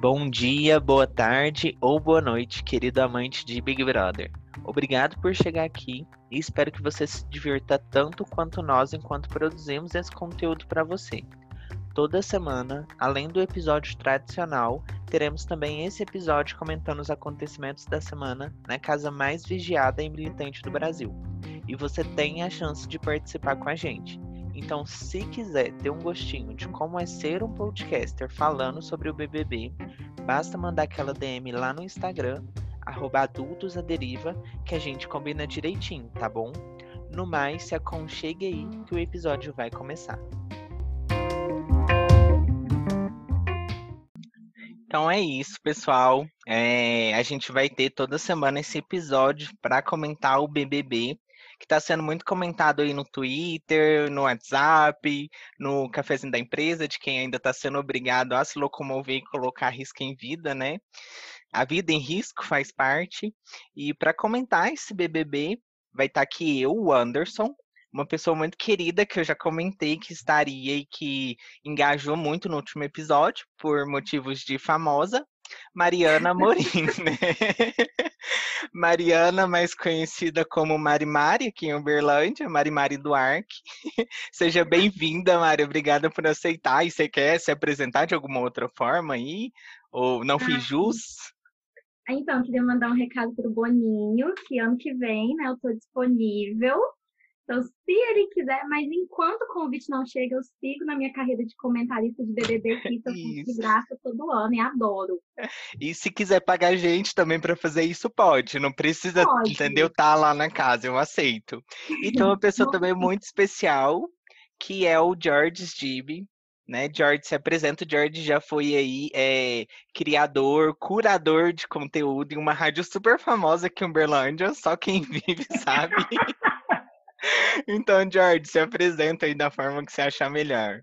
Bom dia, boa tarde ou boa noite, querido amante de Big Brother. Obrigado por chegar aqui e espero que você se divirta tanto quanto nós enquanto produzimos esse conteúdo para você. Toda semana, além do episódio tradicional, teremos também esse episódio comentando os acontecimentos da semana na casa mais vigiada e militante do Brasil. E você tem a chance de participar com a gente. Então, se quiser ter um gostinho de como é ser um podcaster falando sobre o BBB, basta mandar aquela DM lá no Instagram, adultosaderiva, que a gente combina direitinho, tá bom? No mais, se aconchegue aí que o episódio vai começar. Então é isso, pessoal. É, a gente vai ter toda semana esse episódio para comentar o BBB está sendo muito comentado aí no Twitter, no WhatsApp, no cafezinho da empresa, de quem ainda está sendo obrigado a se locomover e colocar risco em vida, né? A vida em risco faz parte. E para comentar esse BBB, vai estar tá aqui eu, o Anderson, uma pessoa muito querida que eu já comentei que estaria e que engajou muito no último episódio, por motivos de famosa, Mariana Morim, né? Mariana, mais conhecida como Mari Mari, aqui em Uberlândia, Mari Mari Duarte. Seja bem-vinda, Mari. Obrigada por aceitar. E você quer se apresentar de alguma outra forma aí? Ou não fiz jus? Então, queria mandar um recado para o Boninho, que ano que vem, né, eu estou disponível então, se ele quiser, mas enquanto o convite não chega, eu sigo na minha carreira de comentarista de BBB que eu de graça todo ano e adoro. E se quiser pagar gente também para fazer isso, pode. Não precisa, pode. entendeu? Tá lá na casa, eu aceito. Então, uma pessoa também muito especial, que é o George Stibbe, né? George se apresenta, o George já foi aí é, criador, curador de conteúdo em uma rádio super famosa aqui em Uberlândia, só quem vive sabe. Então, George, se apresenta aí da forma que você achar melhor.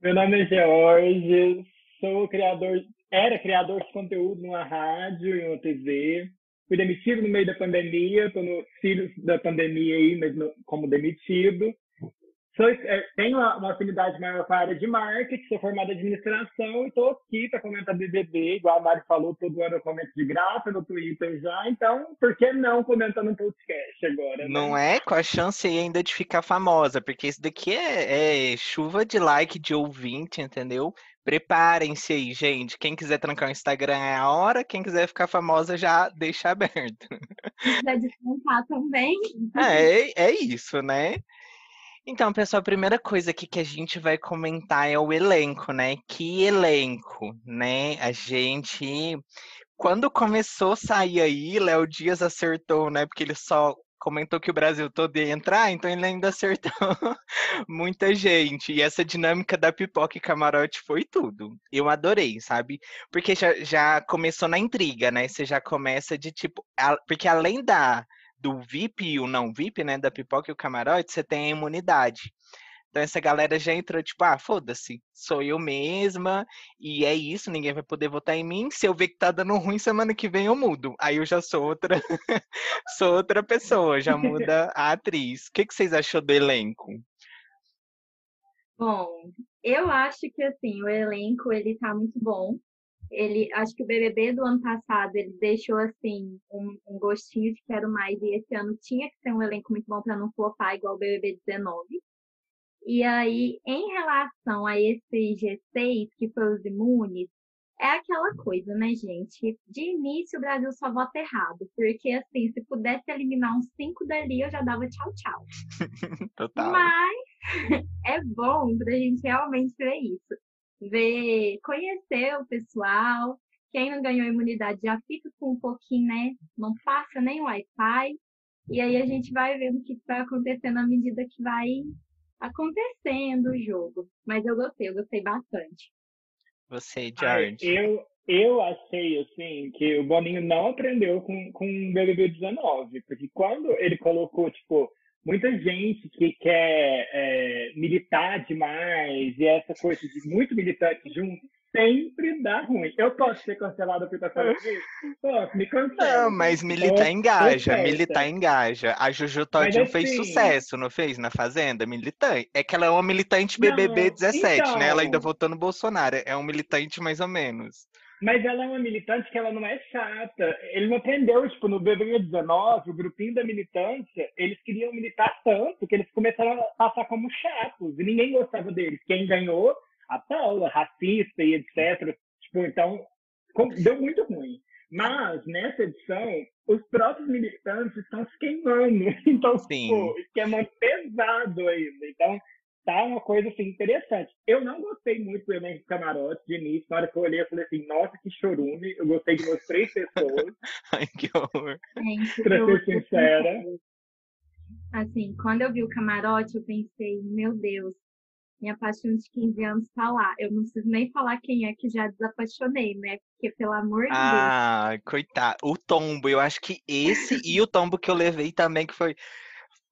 Meu nome é George, sou criador, era criador de conteúdo numa rádio e uma TV. Fui demitido no meio da pandemia, estou no filhos da pandemia aí, mas como demitido. Sou, é, tenho uma afinidade maior com a área de marketing, sou formada em administração e estou aqui para comentar BBB, igual a Mari falou, todo ano eu comento de graça no Twitter já, então por que não comentar no podcast agora? Né? Não é? Com a chance ainda de ficar famosa, porque isso daqui é, é chuva de like de ouvinte, entendeu? Preparem-se aí, gente. Quem quiser trancar o Instagram é a hora, quem quiser ficar famosa já deixa aberto. Quiser descontar também. É, é isso, né? Então, pessoal, a primeira coisa aqui que a gente vai comentar é o elenco, né? Que elenco, né? A gente. Quando começou a sair aí, Léo Dias acertou, né? Porque ele só comentou que o Brasil todo ia entrar, então ele ainda acertou muita gente. E essa dinâmica da pipoca e camarote foi tudo. Eu adorei, sabe? Porque já, já começou na intriga, né? Você já começa de tipo. A, porque além da do VIP e o não VIP, né, da pipoca e o camarote, você tem a imunidade. Então essa galera já entrou tipo, ah, foda-se, sou eu mesma e é isso, ninguém vai poder votar em mim. Se eu ver que tá dando ruim, semana que vem eu mudo. Aí eu já sou outra, sou outra pessoa, já muda a atriz. O que, que vocês achou do elenco? Bom, eu acho que assim, o elenco ele tá muito bom ele acho que o BBB do ano passado ele deixou assim um, um gostinho de quero mais e esse ano tinha que ser um elenco muito bom para não flopar igual o BBB 19. E aí, em relação a esse G6 que foi os imunes, é aquela coisa, né, gente? De início o Brasil só vota errado, porque assim, se pudesse eliminar uns cinco dali, eu já dava tchau, tchau. Total. Mas é bom pra gente realmente ver isso ver, conhecer o pessoal. Quem não ganhou imunidade já fica com um pouquinho, né? Não passa nem Wi-Fi. E aí a gente vai vendo o que vai acontecendo à medida que vai acontecendo o jogo. Mas eu gostei, eu gostei bastante. Você, George? eu, eu achei, assim, que o Boninho não aprendeu com, com o BBB 19. Porque quando ele colocou, tipo, muita gente que quer é, militar demais e essa coisa de muito militante junto, sempre dá ruim. Eu posso ser cancelado por estar falando isso? Posso, me cancela. Não, mas militar engaja, militar engaja. A Juju Todinho assim, fez sucesso, não fez? Na Fazenda? Militante. É que ela é uma militante BBB não, 17, então... né? Ela ainda então. votou no Bolsonaro. É um militante mais ou menos. Mas ela é uma militante que ela não é chata. Ele não aprendeu, tipo, no BBB 19, o grupinho da militância, eles queriam militar tanto que eles começaram a passar como chatos. E ninguém gostava deles. Quem ganhou a Paula, racista e etc. Tipo, então, deu muito ruim. Mas, nessa edição, os próprios militantes estão se queimando. Então, Sim. pô, esquema pesado ainda. Então, tá uma coisa assim, interessante. Eu não gostei muito do elenco camarote de início. Na hora que eu olhei, eu falei assim, nossa, que chorume. Eu gostei de umas três pessoas. Ai, que horror. pra ser sincera. Assim, quando eu vi o camarote, eu pensei, meu Deus, minha paixão de 15 anos tá lá. Eu não preciso nem falar quem é que já desapaixonei, né? Porque, pelo amor de ah, Deus. Ah, coitado. O tombo, eu acho que esse e o tombo que eu levei também, que foi.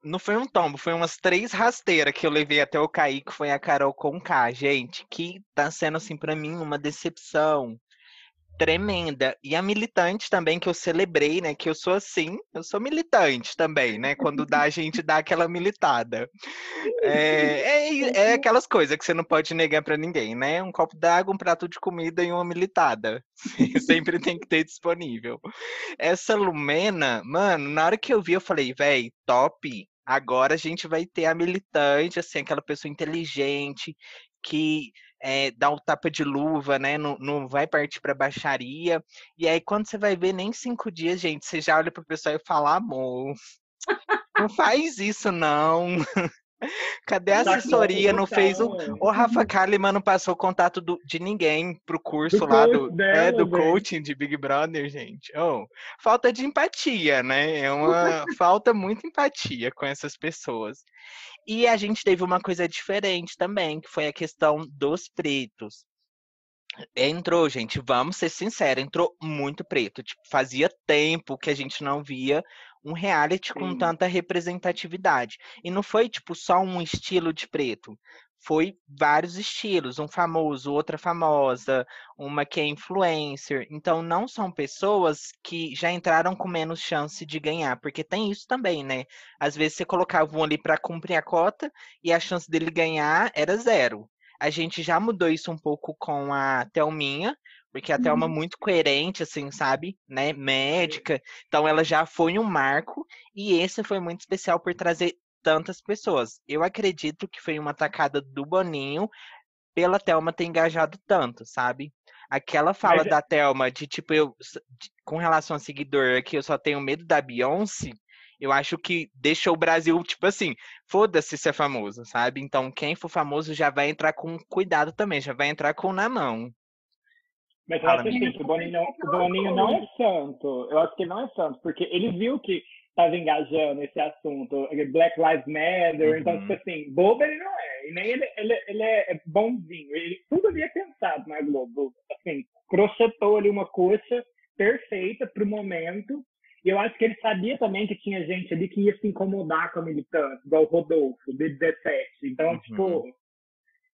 Não foi um tombo, foi umas três rasteiras que eu levei até eu cair, que foi a Carol Conká, gente, que tá sendo, assim, para mim, uma decepção tremenda. E a militante também, que eu celebrei, né? Que eu sou assim, eu sou militante também, né? Quando dá, a gente dá aquela militada. É, é, é aquelas coisas que você não pode negar para ninguém, né? Um copo d'água, um prato de comida e uma militada. Sempre tem que ter disponível. Essa Lumena, mano, na hora que eu vi, eu falei, véi, top. Agora a gente vai ter a militante, assim, aquela pessoa inteligente, que é, dá o tapa de luva, né? Não, não vai partir para baixaria. E aí, quando você vai ver, nem cinco dias, gente, você já olha pro pessoal e fala, amor, não faz isso, não. Cadê a assessoria? Não fez o. O Rafa Kalimann não passou o contato do, de ninguém pro curso do lá do, dela, é, do coaching de Big Brother, gente. Oh, falta de empatia, né? É uma falta muito empatia com essas pessoas. E a gente teve uma coisa diferente também, que foi a questão dos pretos. Entrou, gente, vamos ser sinceros, entrou muito preto. Tipo, fazia tempo que a gente não via um reality com Sim. tanta representatividade. E não foi, tipo, só um estilo de preto. Foi vários estilos, um famoso, outra famosa, uma que é influencer. Então, não são pessoas que já entraram com menos chance de ganhar, porque tem isso também, né? Às vezes você colocava um ali para cumprir a cota e a chance dele ganhar era zero. A gente já mudou isso um pouco com a Thelminha, porque a Thelma é uhum. muito coerente, assim, sabe? Né? Médica. Então ela já foi um marco. E esse foi muito especial por trazer tantas pessoas. Eu acredito que foi uma tacada do Boninho pela Thelma ter engajado tanto, sabe? Aquela fala Mas... Da Thelma de tipo, eu de, com relação a seguidor que eu só tenho medo da Beyoncé, eu acho que deixou o Brasil, tipo assim, foda-se ser famoso, sabe? Então, quem for famoso já vai entrar com cuidado também, já vai entrar com na mão. Mas eu acho assim, que o Boninho, não, o Boninho não é santo. Eu acho que ele não é santo, porque ele viu que estava engajando esse assunto, Black Lives Matter, uhum. então, tipo assim, bobo ele não é, e nem ele, ele, ele é bonzinho, ele tudo havia pensado na Globo, assim, crochetou ali uma coxa perfeita para o momento, e eu acho que ele sabia também que tinha gente ali que ia se incomodar com a militância, igual o Rodolfo, de 17, então, uhum. tipo,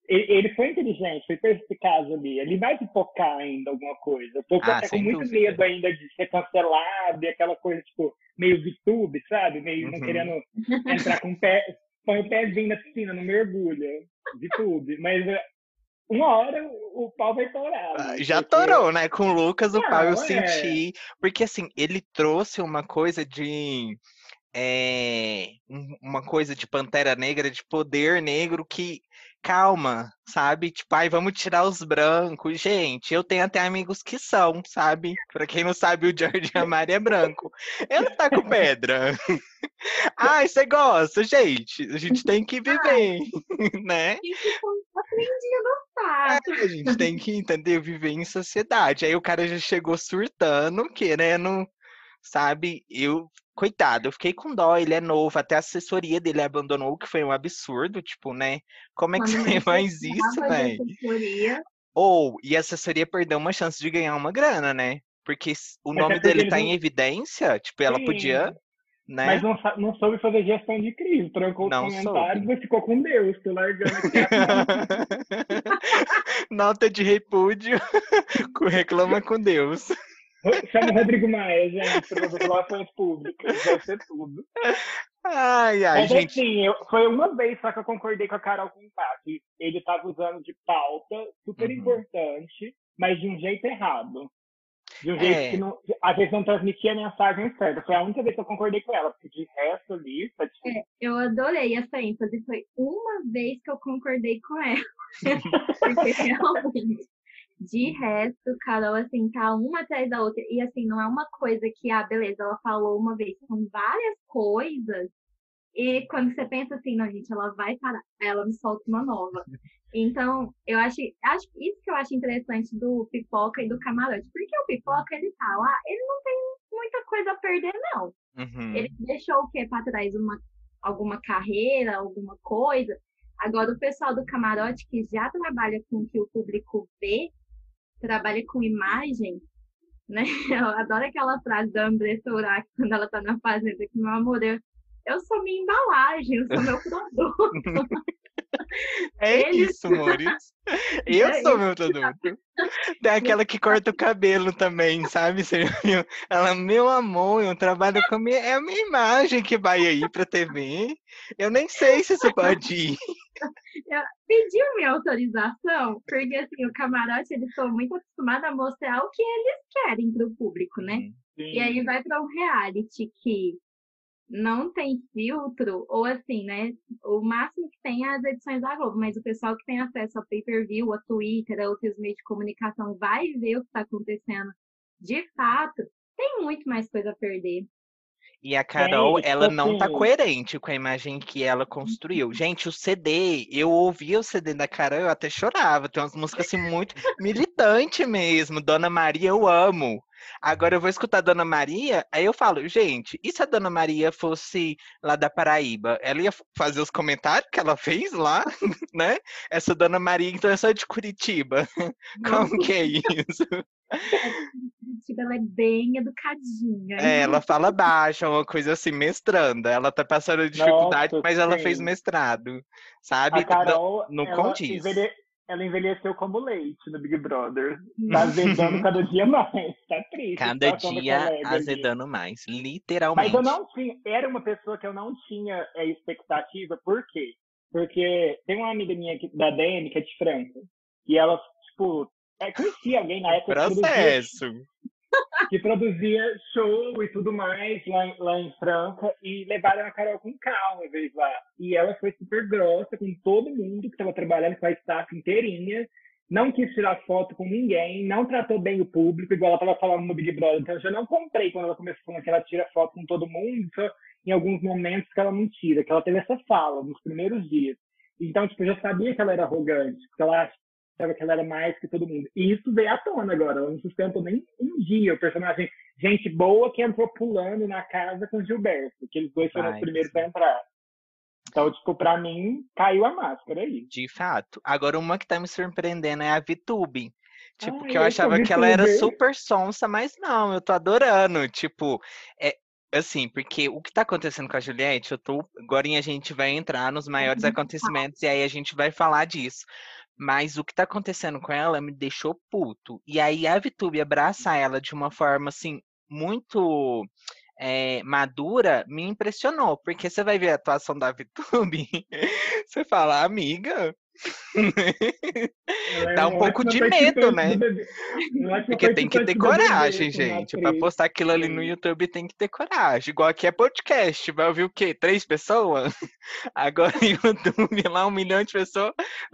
ele, foi inteligente, foi perspicaz ali. Ele vai pipocar ainda alguma coisa. Eu tô ah, com muito dúvida. medo ainda de ser cancelado e aquela coisa, tipo, meio VTube, sabe? Meio uhum. não querendo entrar com o pé, põe o pezinho na piscina, não mergulha. VTube. Mas eh, uma hora o pau vai torar. Né? Ah, já porque... torou, né? Com o Lucas, o não, pau eu é. senti. Porque assim, ele trouxe uma coisa de. É, uma coisa de Pantera Negra, de poder negro que calma, sabe? Tipo, ai, vamos tirar os brancos. Gente, eu tenho até amigos que são, sabe? Pra quem não sabe, o George Amari é branco. Ele tá com pedra. ai, você gosta, gente. A gente tem que viver, né? Aprendi a gostar. É, a gente tem que entender viver em sociedade. Aí o cara já chegou surtando, querendo sabe? Eu, coitado, eu fiquei com dó, ele é novo, até a assessoria dele abandonou, o que foi um absurdo, tipo, né? Como é que você faz isso, velho? Ou, e a assessoria perdeu uma chance de ganhar uma grana, né? Porque o nome dele tá não... em evidência, tipo, ela Sim. podia. Né? Mas não, não soube fazer gestão de crise, trancou não os comentários soube. e ficou com Deus, tô largando aqui a Nota de repúdio, reclama com Deus. Chama o Rodrigo Maia, gente, relações públicas, vai ser tudo. Ai, ai, Mas gente. assim, eu, foi uma vez só que eu concordei com a Carol com que ele estava usando de pauta super Uhum. importante, mas de um jeito errado. De um jeito É. que não, às vezes não transmitia a mensagem certa. Foi a única vez que eu concordei com ela, porque de resto ali, tá. É, eu adorei essa ênfase. Foi uma vez que eu concordei com ela. Porque realmente, de resto, Carol, assim, tá uma atrás da outra. E assim, não é uma coisa que, ah, beleza, ela falou uma vez. São várias coisas. E quando você pensa assim, não, gente, ela vai parar. Ela me solta uma nova. Então, eu acho, acho isso que eu acho interessante do pipoca e do camarote. Porque o pipoca, ele tá lá, ele não tem muita coisa a perder, não. Uhum. Ele deixou o quê para trás? Uma, alguma carreira, alguma coisa. Agora, o pessoal do camarote que já trabalha com o que o público vê, trabalha com imagem, né? Eu adoro aquela frase da Andressa Urach quando ela tá na fazenda, que, meu amor, eu, eu sou minha embalagem, eu sou meu produto. É Eles- isso, Maurício. Eu É sou isso. meu produto. Tem aquela que corta o cabelo também, sabe? Ela, meu amor, eu trabalho com a minha, é a minha imagem que vai aí pra TV. Eu nem sei se você pode ir. Pediu minha autorização, porque assim, o camarote, eles estão muito acostumados a mostrar o que eles querem pro público, né? Sim. E aí vai para um reality que não tem filtro, ou assim, né? O máximo que tem é as edições da Globo, mas o pessoal que tem acesso ao pay-per-view, a Twitter, a outros meios de comunicação, vai ver o que está acontecendo de fato, tem muito mais coisa a perder. E a Carol, ela não tá assim- coerente com a imagem que ela construiu. Gente, o CD, eu ouvia o CD da Carol, eu até chorava. Tem umas músicas assim muito militante mesmo. Dona Maria, eu amo. Agora eu vou escutar Dona Maria, aí eu falo, gente, e se a Dona Maria fosse lá da Paraíba? Ela ia fazer os comentários que ela fez lá, né? Essa Dona Maria, então é só de Curitiba. Como que é isso? Tipo, ela é bem educadinha. É, ela fala baixo, é uma coisa assim, mestranda. Ela tá passando dificuldade, Nossa, mas ela fez sim. mestrado, sabe? A Carol, não ela, condiz. envelhe- ela envelheceu como leite no Big Brother. Tá azedando cada dia mais. Tá triste. a Cada dia ali. azedando mais, Mas literalmente. eu não tinha, era uma pessoa que eu não tinha é, expectativa, por quê? Porque tem uma amiga minha aqui, da DM, que é de Franca, e ela, tipo, é, conhecia alguém na época Processo. Que produzia show e tudo mais lá, lá em Franca, e levaram a Carol com calma uma vez lá. E ela foi super grossa com todo mundo que estava trabalhando com a staff inteirinha, não quis tirar foto com ninguém, não tratou bem o público, igual ela estava falando no Big Brother. Então eu já não comprei quando ela começou falando que ela tira foto com todo mundo, só em alguns momentos que ela não tira, que ela teve essa fala nos primeiros dias. Então, tipo, eu já sabia que ela era arrogante, porque ela achava que ela era mais que todo mundo. E isso veio à tona agora, ela não sustentou nem um dia o personagem. Gente boa que entrou pulando na casa com o Gilberto, que eles dois foram os primeiros sim. a entrar. Então, tipo, pra mim, caiu a máscara aí. De fato. Agora, uma que tá me surpreendendo é a Vitube. Tipo, Ai, que eu achava que ela era super sonsa, mas não, eu tô adorando. Tipo, é assim, porque o que tá acontecendo com a Juliette, eu tô. Agora a gente vai entrar nos maiores Uhum. acontecimentos e aí a gente vai falar disso. Mas o que tá acontecendo com ela me deixou puto. E aí a Vitube abraça ela de uma forma assim, muito eh, madura, me impressionou. Porque você vai ver a atuação da Vitube, você fala, amiga. É Dá um uma pouco de participante medo, né? do BBB. Uma ótima Porque tem que ter do BBB, coragem, gente. Pra postar aquilo ali no. YouTube tem que ter coragem. Igual aqui é podcast. Vai ouvir o quê? Três pessoas? Agora no YouTube, lá um milhão de pessoas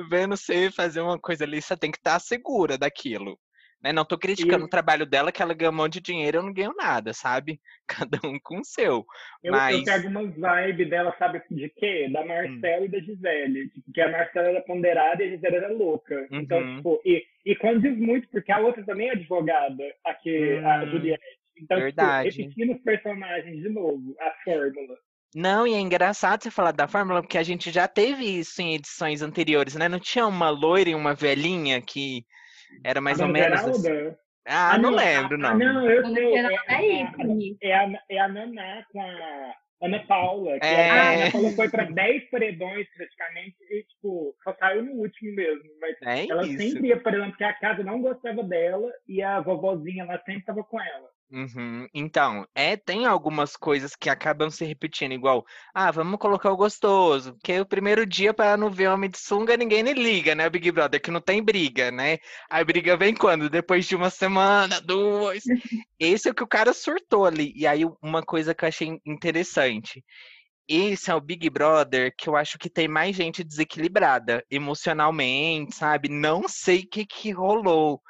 vendo você fazer uma coisa ali, você tem que estar segura daquilo. Né? Não tô criticando E- o trabalho dela, que ela ganha um monte de dinheiro, eu não ganho nada, sabe? Cada um com o seu. Eu, Mas- eu pego umas vibes dela, sabe de quê? Da Marcela e da Gisele. Tipo, que a Marcela era ponderada e a Gisele era louca. Então, Uhum. tipo, e, e condiz muito, porque a outra também é advogada, a, que, a Hum, Juliette. Então, verdade. tipo, repetindo os personagens de novo, a fórmula. Não, e é engraçado você falar da fórmula, porque a gente já teve isso em edições anteriores, né? Não tinha uma loira e uma velhinha que era mais a ou Dona menos assim. Geralda? Ah, não lembro, Ah, não. não, eu sei. É, é é, é, a, é a Naná com a, Ana Paula, que É. a Ana Paula foi para 10 paredões praticamente e, tipo, só saiu no último mesmo. Mas É ela isso. sempre ia paredão porque a casa não gostava dela e a vovozinha lá sempre tava com ela. Uhum. Então, é, tem algumas coisas que acabam se repetindo, igual, ah, vamos colocar o gostoso, porque o primeiro dia para não ver homem de sunga, ninguém nem liga, né, Big Brother, que não tem briga, né? A briga vem quando? Depois de uma semana, duas. Esse é o que o cara surtou ali. E aí, uma coisa que eu achei interessante. Esse é o Big Brother que eu acho que tem mais gente desequilibrada emocionalmente, sabe? Não sei o que que rolou.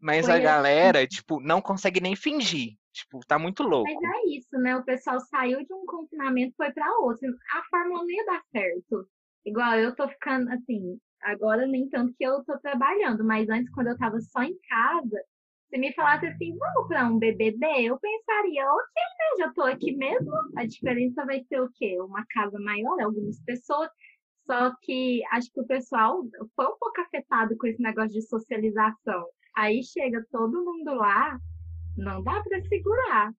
Mas Foi a assim. galera, tipo, não consegue nem fingir. Tipo, tá muito louco. Mas é isso, né? O pessoal saiu de um confinamento e foi para outro. A fórmula não ia dar certo. Igual eu tô ficando, assim, agora nem tanto que eu tô trabalhando, mas antes, quando eu tava só em casa, se me falasse assim, vamos para um BBB, eu pensaria, ok, né? Já tô aqui mesmo. A diferença vai ser o quê? Uma casa maior, algumas pessoas. Só que acho que o pessoal foi um pouco afetado com esse negócio de socialização. Aí chega todo mundo lá, não dá para segurar.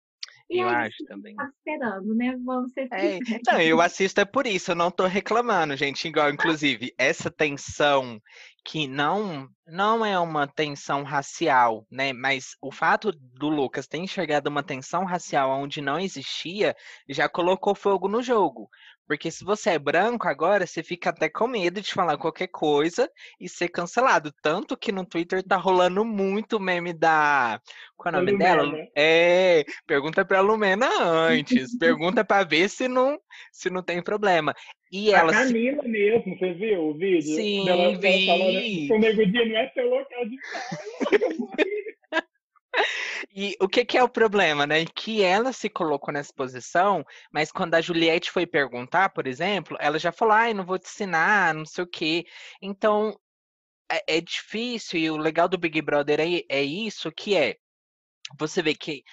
E Eu aí, acho também. tá esperando, né? Vamos ser É, não, eu assisto é por isso, eu não tô reclamando, gente. Igual, inclusive, essa tensão que não não é uma tensão racial, né? Mas o fato do Lucas ter enxergado uma tensão racial onde não existia, já colocou fogo no jogo. Porque se você é branco agora, você fica até com medo de falar qualquer coisa e ser cancelado. Tanto que no Twitter tá rolando muito meme da. Qual é o nome dela? Lumena. É, pergunta pra Lumena antes. pergunta pra ver se não, se não tem problema. E A ela se Camila mesmo, você viu o vídeo? Sim, ela vi. falando, o Nego Di não é seu local de fala. E o que que é o problema, né? Que ela se colocou nessa posição, mas quando a Juliette foi perguntar, por exemplo, ela já falou, ai, não vou te ensinar, não sei o quê. Então, é, é difícil, e o legal do Big Brother é, é isso, que é, você vê que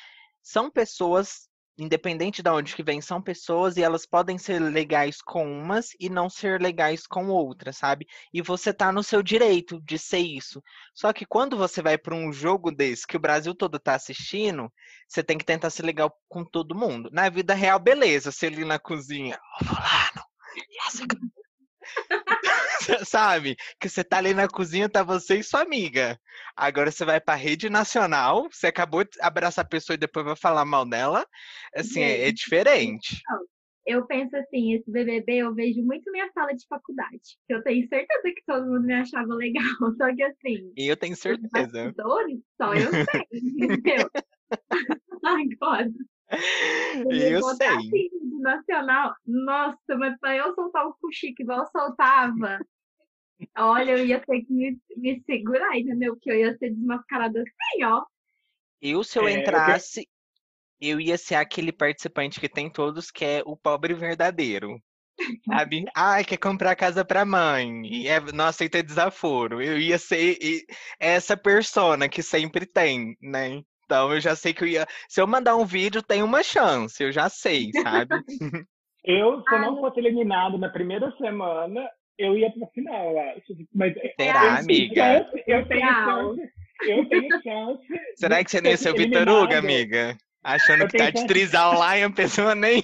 são pessoas, independente de onde que vem, são pessoas e elas podem ser legais com umas e não ser legais com outras, sabe? E você tá no seu direito de ser isso. Só que quando você vai para um jogo desse que o Brasil todo tá assistindo, você tem que tentar ser legal com todo mundo. Na vida real, beleza, você ali na cozinha, fulano, e essa Sabe? Que você tá ali na cozinha, tá você e sua amiga. Agora você vai pra rede nacional, você acabou de abraçar a pessoa e depois vai falar mal dela. Assim, é, é diferente. Eu penso assim, esse BBB eu vejo muito minha sala de faculdade. que Eu tenho certeza que todo mundo me achava legal. Só que assim, E eu tenho certeza. só eu sei, entendeu? Agora, me Eu sei. assim, nacional, nossa, mas pra eu soltar o fuxico igual eu soltava, olha, eu ia ter que me, me segurar, entendeu? Porque eu ia ser desmascarada assim, ó. Eu, se eu É, eu que- entrasse, eu ia ser aquele participante que tem todos, que é o pobre verdadeiro. Sabe? Ai, quer comprar casa pra mãe. E é, não aceita desaforo. Eu ia ser e- essa persona que sempre tem, né? Então eu já sei que eu ia. Se eu mandar um vídeo, tem uma chance, eu já sei, sabe? Eu, se eu Ah, não fosse eliminado na primeira semana, eu ia pra final, eu acho. Mas Será, eu amiga? chance- Eu tenho chance. Eu tenho chance. Será que você não ia ser o ser Vitor Hugo, eliminado. amiga? Achando Eu que tá tenho de chance. trisal lá e a pessoa nem.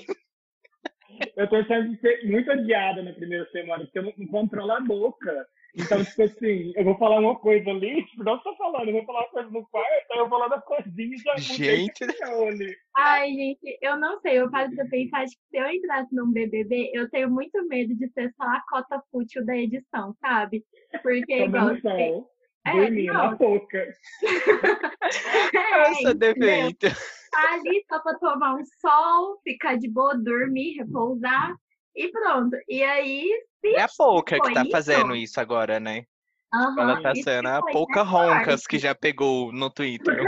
Eu tenho chance de ser muito odiada na primeira semana, porque eu não, não controlo a boca. Então, tipo assim, eu vou falar uma coisa ali, tipo, não tô falando, eu vou falar uma coisa no quarto, aí eu vou lá na cozinha e já Gente. ali. Ai, gente, eu não sei, eu paro pra pensar acho que se eu entrasse num BBB, eu tenho muito medo de ser só a cota fútil da edição, sabe? Porque, igual, sol, É, não. na boca. é, Nossa, entendeu? defeito. Tá ali só pra tomar um sol, ficar de boa, dormir, repousar e pronto. E aí, se É a Pouca que tá isso? fazendo isso agora, né? Aham, Ela tá se sendo a foi, Pouca né, Roncas que já pegou no Twitter.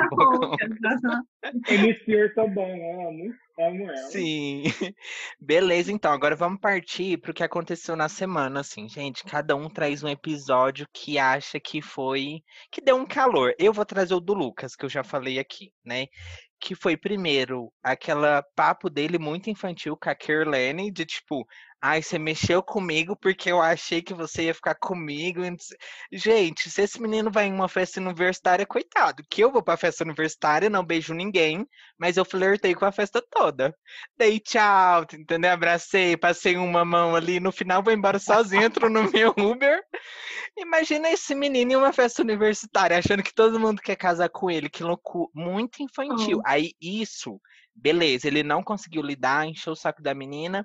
MC Ortobon, amo, amo ela. Sim. Beleza, então, agora vamos partir pro que aconteceu na semana, assim, gente. Cada um traz um episódio que acha que foi, que deu um calor. Eu vou trazer o do Lucas, que eu já falei aqui, né? Que foi primeiro aquela papo dele muito infantil com a Kirlane, de tipo, Ai, você mexeu comigo porque eu achei que você ia ficar comigo. Gente, se esse menino vai em uma festa universitária, coitado. Que eu vou pra festa universitária, não beijo ninguém, mas eu flertei com a festa toda. Dei tchau, entendeu? Abracei, passei uma mão ali, no final vou embora sozinho, entro no meu Uber. Imagina esse menino em uma festa universitária, achando que todo mundo quer casar com ele. Que loucura. Muito infantil. Oh. Aí, isso, beleza, ele não conseguiu lidar, encheu o saco da menina.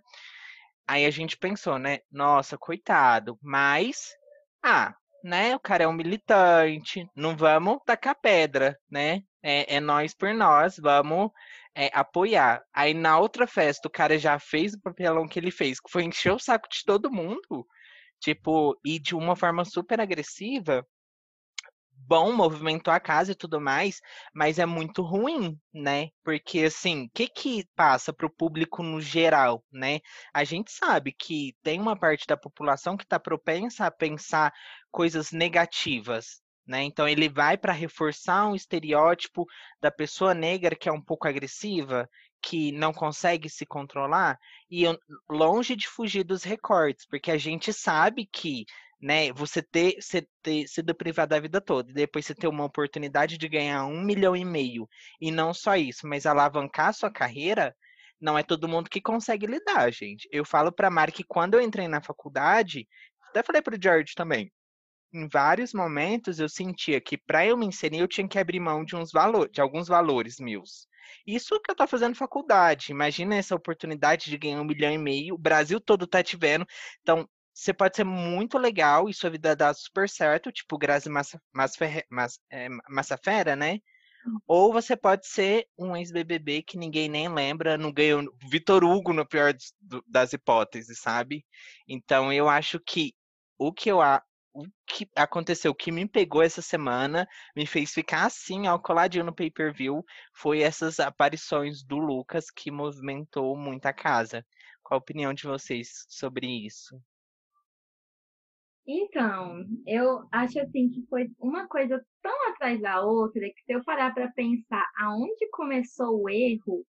Aí a gente pensou, né? Nossa, coitado. Mas, ah, né? O cara é um militante. Não vamos tacar pedra, né? É, é nós por nós, vamos é, apoiar. Aí na outra festa, o cara já fez o papelão que ele fez, que foi encher o saco de todo mundo. Tipo, e de uma forma super agressiva bom, movimentou a casa e tudo mais, mas é muito ruim, né? Porque assim, o que que passa para o público no geral, né? A gente sabe que tem uma parte da população que está propensa a pensar coisas negativas, né? Então ele vai para reforçar um estereótipo da pessoa negra que é um pouco agressiva, que não consegue se controlar, e longe de fugir dos recortes, porque a gente sabe que né? Você ter, ser, ter sido privado da vida toda, e depois você ter uma oportunidade de ganhar um milhão e meio, e não só isso, mas alavancar sua carreira, não é todo mundo que consegue lidar, gente. Eu falo pra Mari que quando eu entrei na faculdade, até falei pro George também, em vários momentos eu sentia que para eu me inserir eu tinha que abrir mão de uns valores, de alguns valores meus. Isso que eu tô fazendo faculdade. Imagina essa oportunidade de ganhar um milhão e meio. O Brasil todo tá te vendo. Então, você pode ser muito legal e sua vida dá super certo, tipo Grazi Massa, Massa, Massa, é, Massa Fera, né? Hum. Ou você pode ser um ex-BBB que ninguém nem lembra, não ganhou Vitor Hugo no pior das hipóteses, sabe? Então eu acho que o que eu o que aconteceu, o que me pegou essa semana, me fez ficar assim, ao coladinho no pay-per-view, foi essas aparições do Lucas que movimentou muito a casa. Qual a opinião de vocês sobre isso? Então, eu acho assim que foi uma coisa tão atrás da outra que se eu parar para pensar aonde começou o erro,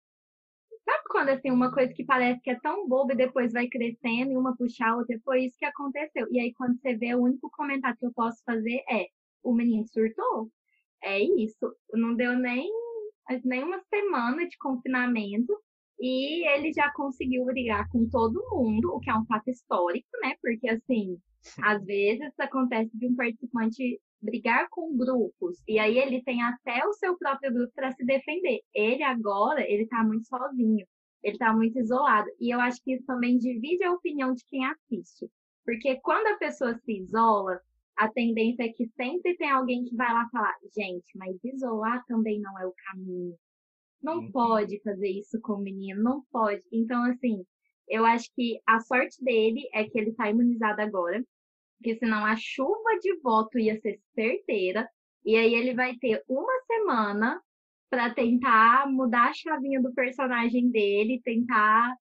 sabe quando assim uma coisa que parece que é tão boba e depois vai crescendo e uma puxa a outra, foi isso que aconteceu. E aí quando você vê, o único comentário que eu posso fazer é: o menino surtou. É isso. Não deu nem nem uma semana de confinamento e ele já conseguiu brigar com todo mundo, o que é um fato histórico, né? Porque assim, às vezes acontece de um participante brigar com grupos e aí ele tem até o seu próprio grupo para se defender. Ele agora, ele tá muito sozinho, ele tá muito isolado. E eu acho que isso também divide a opinião de quem assiste. Porque quando a pessoa se isola, a tendência é que sempre tem alguém que vai lá falar: gente, mas isolar também não é o caminho. Não uhum. pode fazer isso com o menino, não pode. Então, assim, eu acho que a sorte dele é que ele está imunizado agora, porque senão a chuva de voto ia ser certeira, e aí ele vai ter uma semana para tentar mudar a chavinha do personagem dele, tentar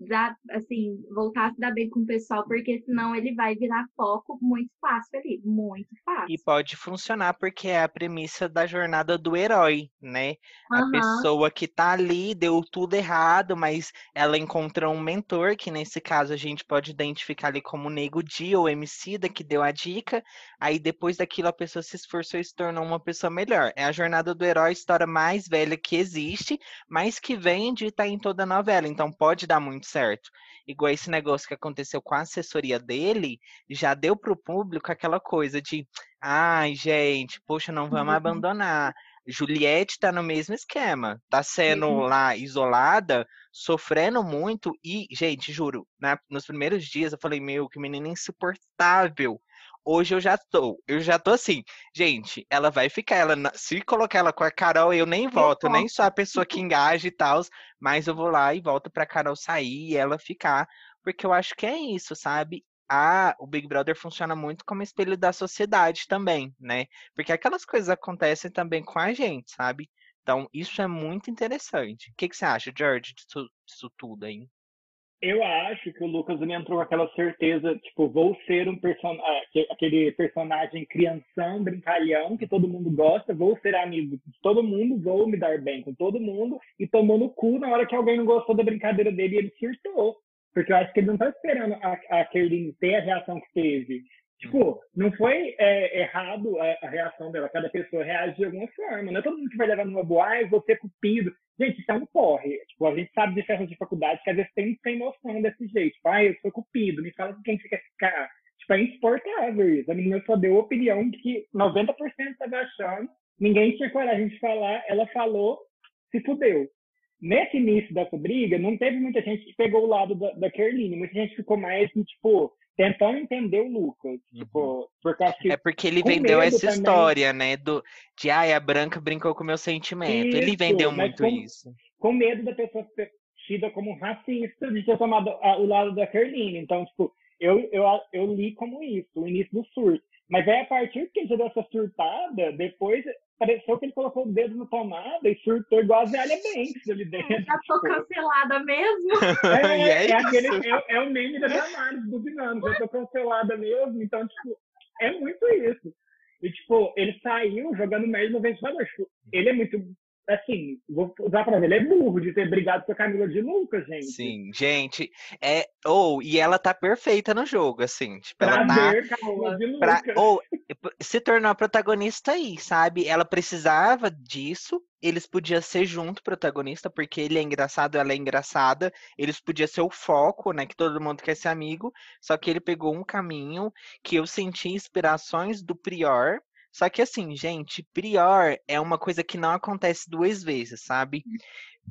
dar, assim, voltar a se dar bem com o pessoal, porque senão ele vai virar foco muito fácil ali, muito fácil. E pode funcionar porque é a premissa da jornada do herói, né? Uhum. A pessoa que tá ali deu tudo errado, mas ela encontrou um mentor, que nesse caso a gente pode identificar ali como Nego Dia ou Emicida, que deu a dica, aí depois daquilo a pessoa se esforçou e se tornou uma pessoa melhor. É a jornada do herói, a história mais velha que existe, mas que vende e tá em toda a novela, então pode dar muito certo. Igual esse negócio que aconteceu com a assessoria dele, já deu para o público aquela coisa de, ai, gente, poxa, não vamos uhum. abandonar. Juliette tá no mesmo esquema, tá sendo uhum. lá isolada, sofrendo muito e, gente, juro, né, nos primeiros dias eu falei, meu, que menina insuportável. Hoje eu já tô, eu já tô assim, gente, ela vai ficar, ela se colocar ela com a Carol, eu nem volto, nem sou a pessoa que engaja e tal, mas eu vou lá e volto pra Carol sair e ela ficar, porque eu acho que é isso, sabe? a, o Big Brother funciona muito como espelho da sociedade também, né? Porque aquelas coisas acontecem também com a gente, sabe? Então, isso é muito interessante. O que, que você acha, George, disso, disso tudo aí? Eu acho que o Lucas ele entrou com aquela certeza, tipo, vou ser um personagem, ah, aquele personagem crianção, brincalhão, que todo mundo gosta, vou ser amigo de todo mundo, vou me dar bem com todo mundo, e tomou no cu na hora que alguém não gostou da brincadeira dele e ele surtou. Porque eu acho que ele não tá esperando a, a Kerline ter a reação que teve. Tipo, não foi é, errado a, a, reação dela. Cada pessoa reage de alguma forma. Não é todo mundo que vai levar numa boa, ah, você é cupido. Gente, isso é um porre. Tipo, a gente sabe de festas de faculdade que às vezes tem sem noção desse jeito. Tipo, ah, eu sou cupido, me fala com quem você quer ficar. Tipo, é insuportável isso. A menina só deu opinião que 90% estava achando, ninguém tinha coragem de falar, ela falou, se fudeu. Nesse início dessa briga, não teve muita gente que pegou o lado da, da Kerline. Muita gente ficou mais, tipo, tentando entender o Lucas. Uhum. Tipo, porque acho que é porque ele vendeu essa também... história, né? Do, de ai, a Branca brincou com o meu sentimento. Isso, ele vendeu muito com, isso. Com medo da pessoa ser tida como racista de ter tomado a, o lado da Kerline. Então, tipo, eu, eu, eu li como isso, o início do surto. Mas aí, a partir que ele deu essa surtada, depois pareceu que ele colocou o dedo na tomada e surtou igual a Zélia Banks ali dentro. Já tô tipo... cancelada mesmo? É, é, é, aquele, é, é, o meme da Damares duvidando, já tô cancelada mesmo. Então, tipo, é muito isso. E, tipo, ele saiu jogando merda no ventilador. Tipo, ele é muito assim, vou usar pra ver, ele é burro de ter brigado com a Camila de Lucas, gente. Sim, gente, é, ou, oh, e ela tá perfeita no jogo, assim, tipo, ela Prazer, tá... Camila de Lucas. Pra, ou, se tornou a protagonista aí, sabe? Ela precisava disso, eles podiam ser junto protagonista, porque ele é engraçado, ela é engraçada, eles podiam ser o foco, né, que todo mundo quer ser amigo, só que ele pegou um caminho que eu senti inspirações do Prior, só que assim, gente, prior é uma coisa que não acontece duas vezes, sabe?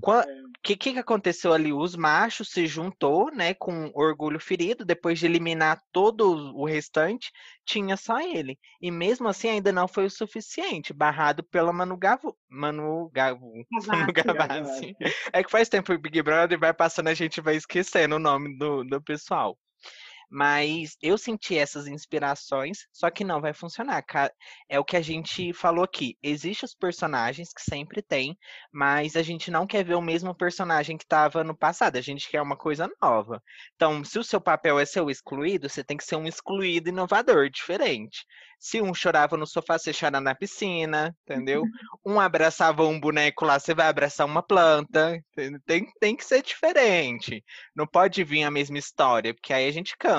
O é. que, que aconteceu ali? Os machos se juntou, né, com orgulho ferido, depois de eliminar todo o restante, tinha só ele. E mesmo assim ainda não foi o suficiente, barrado pela Manu Gavu, Manu Gavu, Manu Gavassi. É que faz tempo o Big Brother vai passando, a gente vai esquecendo o nome do, do pessoal. Mas eu senti essas inspirações, só que não vai funcionar. É o que a gente falou aqui. Existem os personagens que sempre tem, mas a gente não quer ver o mesmo personagem que estava no passado. A gente quer uma coisa nova. Então, se o seu papel é ser o excluído, você tem que ser um excluído inovador, diferente. Se um chorava no sofá, você chora na piscina, entendeu? Um abraçava um boneco lá, você vai abraçar uma planta. Tem, tem que ser diferente. Não pode vir a mesma história, porque aí a gente cansa.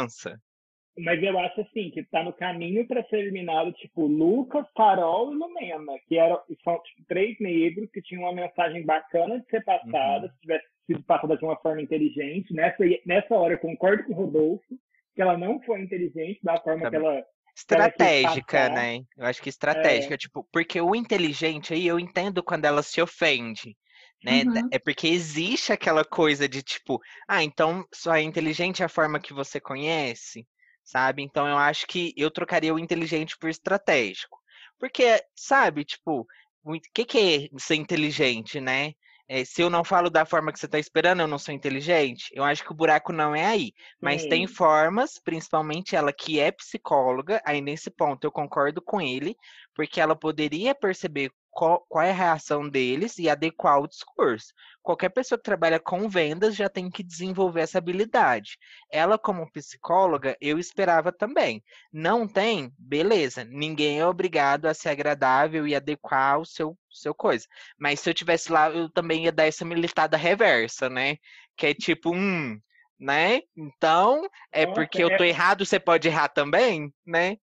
Mas eu acho assim, que tá no caminho para ser eliminado, tipo, Lucas, Carol e Lumena, que eram, são tipo, três negros que tinham uma mensagem bacana de ser passada, uhum. se tivesse sido passada de uma forma inteligente. Nessa, nessa hora eu concordo com o Rodolfo, que ela não foi inteligente da forma tá que ela Estratégica, né? Eu acho que estratégica, é. tipo, porque o inteligente aí eu entendo quando ela se ofende, né? Uhum. É porque existe aquela coisa de tipo, ah, então só é inteligente a forma que você conhece, sabe? Então eu acho que eu trocaria o inteligente por estratégico. Porque, sabe, tipo, o que, que é ser inteligente, né? É, se eu não falo da forma que você está esperando, eu não sou inteligente. Eu acho que o buraco não é aí. Mas Sim. tem formas, principalmente ela que é psicóloga, aí nesse ponto eu concordo com ele, porque ela poderia perceber qual, qual, é a reação deles e adequar o discurso. Qualquer pessoa que trabalha com vendas já tem que desenvolver essa habilidade. Ela, como psicóloga, eu esperava também. Não tem? Beleza. Ninguém é obrigado a ser agradável e adequar o seu, seu coisa. Mas se eu tivesse lá, eu também ia dar essa militada reversa, né? Que é tipo, hum, né? Então, é porque eu tô é errado, você pode errar também, né?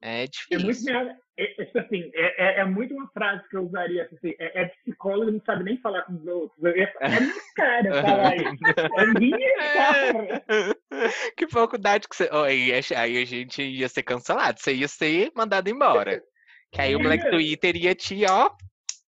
É difícil. É muito, é, é, assim, é, é, é, muito uma frase que eu usaria, assim, é, é psicólogo não sabe nem falar com os outros. É, é minha cara falar isso. É minha cara. Que faculdade que você... Oh, aí, aí a gente ia ser cancelado, você ia ser mandado embora. Que aí o Black Twitter ia te, ó...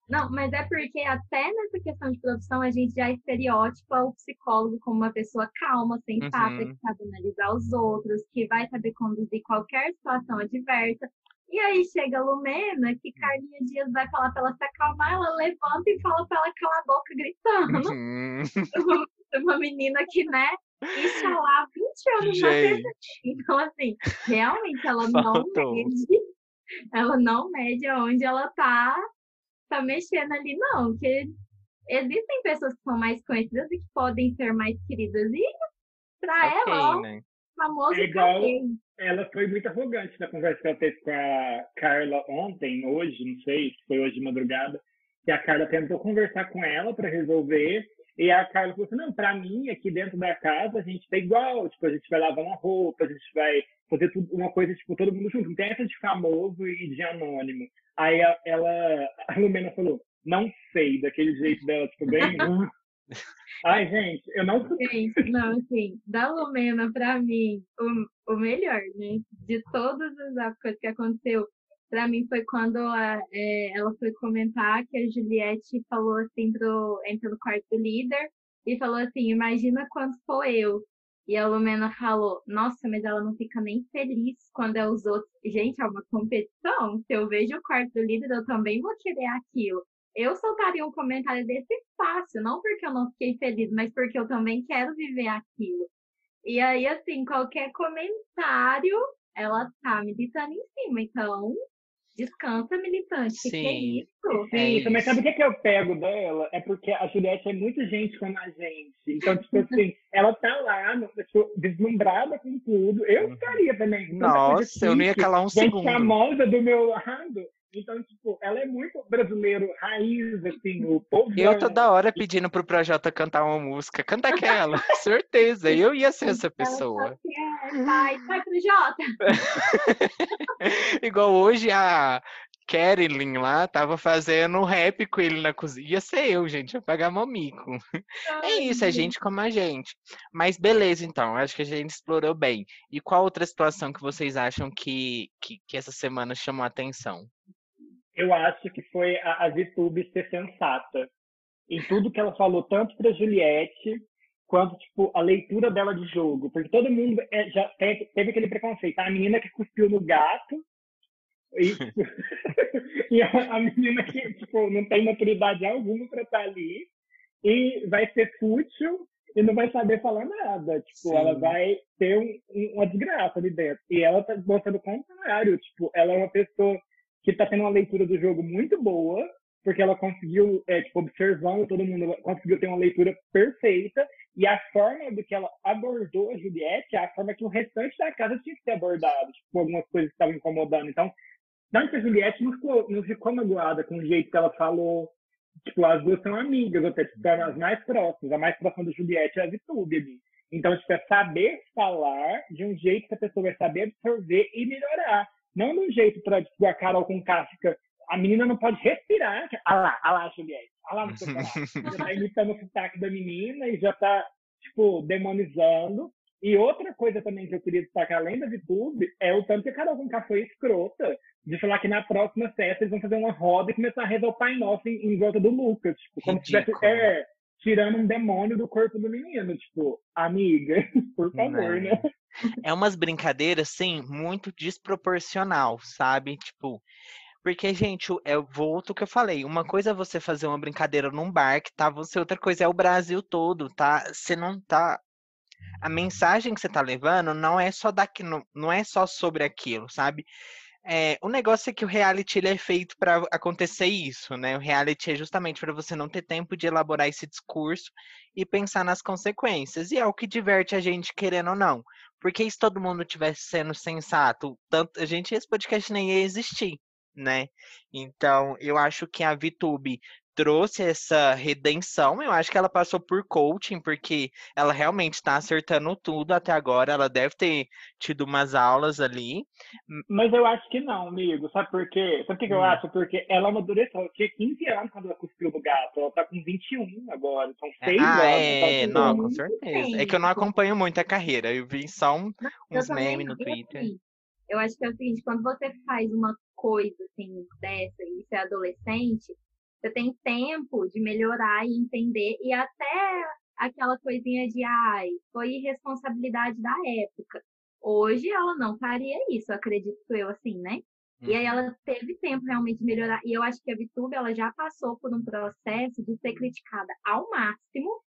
Não, mas é porque até nessa questão de produção a gente já estereótipa o psicólogo como uma pessoa calma, sensata, uhum. que sabe analisar os outros, que vai saber conduzir qualquer situação adversa. E aí chega a Lumena, que Carlinha Dias vai falar pra ela se acalmar, ela levanta e fala pra ela calar a boca gritando. Uhum. Uma menina que, né, isso há 20 anos Gente. na Então, assim, realmente ela Faltou. não mede, ela não mede onde ela tá, tá mexendo ali, não. Porque existem pessoas que são mais conhecidas e que podem ser mais queridas. E pra okay, ela, ó, né? Famoso é igual, ela foi muito arrogante na conversa que ela teve com a Carla ontem, hoje, não sei se foi hoje de madrugada, que a Carla tentou conversar com ela para resolver, E a Carla falou assim, não, pra mim, aqui dentro da casa, a gente tá igual, tipo, a gente vai lavar uma roupa, a gente vai fazer tudo, uma coisa, tipo, todo mundo junto. Não tem essa de famoso e de anônimo. Aí a, ela, a Lumena falou, não sei, daquele jeito dela, tipo, bem... Ai, gente, eu não. Gente, não, assim, da Lumena, pra mim, o, o melhor, né? De todas as coisas que aconteceu, pra mim foi quando a, é, ela foi comentar que a Juliette falou assim pro. entra no quarto do líder e falou assim: imagina quando for eu. E a Lumena falou: Nossa, mas ela não fica nem feliz quando é os outros. Gente, é uma competição. Se eu vejo o quarto do líder, eu também vou querer aquilo eu soltaria um comentário desse fácil, não porque eu não fiquei feliz, mas porque eu também quero viver aquilo. E aí, assim, qualquer comentário, ela tá militando em cima. Então, descansa, militante. Sim. Que é isso? Sim, é isso. mas sabe o que, que eu pego dela? É porque a Juliette é muito gente como a gente. Então, tipo assim, ela tá lá, tipo, deslumbrada com tudo. Eu ficaria também. Nossa, eu não ia calar um gente segundo. famosa do meu lado. Então, tipo, ela é muito brasileiro, raiz, assim, o povo. Eu toda hora pedindo pro Projota cantar uma música. Canta aquela, certeza. Eu ia ser essa pessoa. Vai, vai, Projota. Igual hoje a Carolyn lá tava fazendo um rap com ele na cozinha. Ia ser eu, gente, ia pagar momico. É isso, é gente como a gente. Mas beleza, então, acho que a gente explorou bem. E qual outra situação que vocês acham que, que, que essa semana chamou a atenção? Eu acho que foi a, a VTube ser sensata em tudo que ela falou, tanto para Juliette quanto tipo a leitura dela de jogo, porque todo mundo é, já teve, teve, aquele preconceito, a menina que cuspiu no gato e, e a, a, menina que tipo não tem maturidade alguma para estar tá ali e vai ser fútil e não vai saber falar nada, tipo Sim. ela vai ter um, um, uma desgraça ali dentro e ela tá mostrando o contrário, tipo ela é uma pessoa que está tendo uma leitura do jogo muito boa, porque ela conseguiu, é, tipo, observando todo mundo, conseguiu ter uma leitura perfeita, e a forma do que ela abordou a Juliette é a forma que o restante da casa tinha que ser abordado, tipo, algumas coisas que estavam incomodando. Então, não que a Juliette não ficou, não ficou magoada com o jeito que ela falou, tipo, as duas são amigas, até, tipo, as mais próximas, a mais próxima da Juliette é a Vitube ali. Então, tipo, é saber falar de um jeito que a pessoa vai saber absorver e melhorar. Não de um jeito para a Carol com K fica. A menina não pode respirar. Ah lá, ah lá, Juliette. Ah lá, você já tá imitando o sotaque da menina e já tá, tipo, demonizando. E outra coisa também que eu queria destacar, além da VTube, é o tanto que a Carol Conká foi escrota de falar que na próxima festa eles vão fazer uma roda e começar a rezar o Pai Nosso em, em volta do Lucas. Tipo, como se estivesse é, tirando um demônio do corpo do menino. Tipo, amiga, por favor, né? É umas brincadeiras, sim, muito desproporcional, sabe? Tipo, porque, gente, eu volto o que eu falei. Uma coisa é você fazer uma brincadeira num bar, que tá você, outra coisa é o Brasil todo, tá? Você não tá. A mensagem que você tá levando não é só daqui, não, não é só sobre aquilo, sabe? É, o negócio é que o reality ele é feito para acontecer isso, né? O reality é justamente para você não ter tempo de elaborar esse discurso e pensar nas consequências. E é o que diverte a gente, querendo ou não. Porque se todo mundo tivesse sendo sensato, tanto a gente esse podcast nem ia existir, né? Então, eu acho que a VTube trouxe essa redenção. Eu acho que ela passou por coaching, porque ela realmente está acertando tudo até agora. Ela deve ter tido umas aulas ali. Mas eu acho que não, amigo. Sabe por quê? Sabe o que, que hum. eu acho? Porque ela amadureceu. Ela tinha 15 anos quando ela cuspiu no gato. Ela tá com 21 agora. São 6 ah, anos. É, não, com certeza. É que eu não acompanho muito a carreira. Eu vi só um, uns memes no Twitter. Assim, eu acho que é o seguinte, quando você faz uma coisa assim dessa e você é adolescente, você tem tempo de melhorar e entender, e até aquela coisinha de, ai, foi irresponsabilidade da época. Hoje ela não faria isso, acredito eu assim, né? Uhum. E aí uhum. ela teve tempo realmente de melhorar. E eu acho que a VTube ela já passou por um processo de ser criticada ao máximo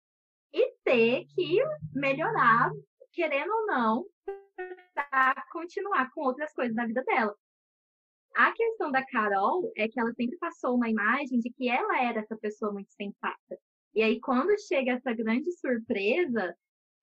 e ter que melhorar, querendo ou não, para continuar com outras coisas da vida dela. A questão da Carol é que ela sempre passou uma imagem de que ela era essa pessoa muito sensata. E aí, quando chega essa grande surpresa,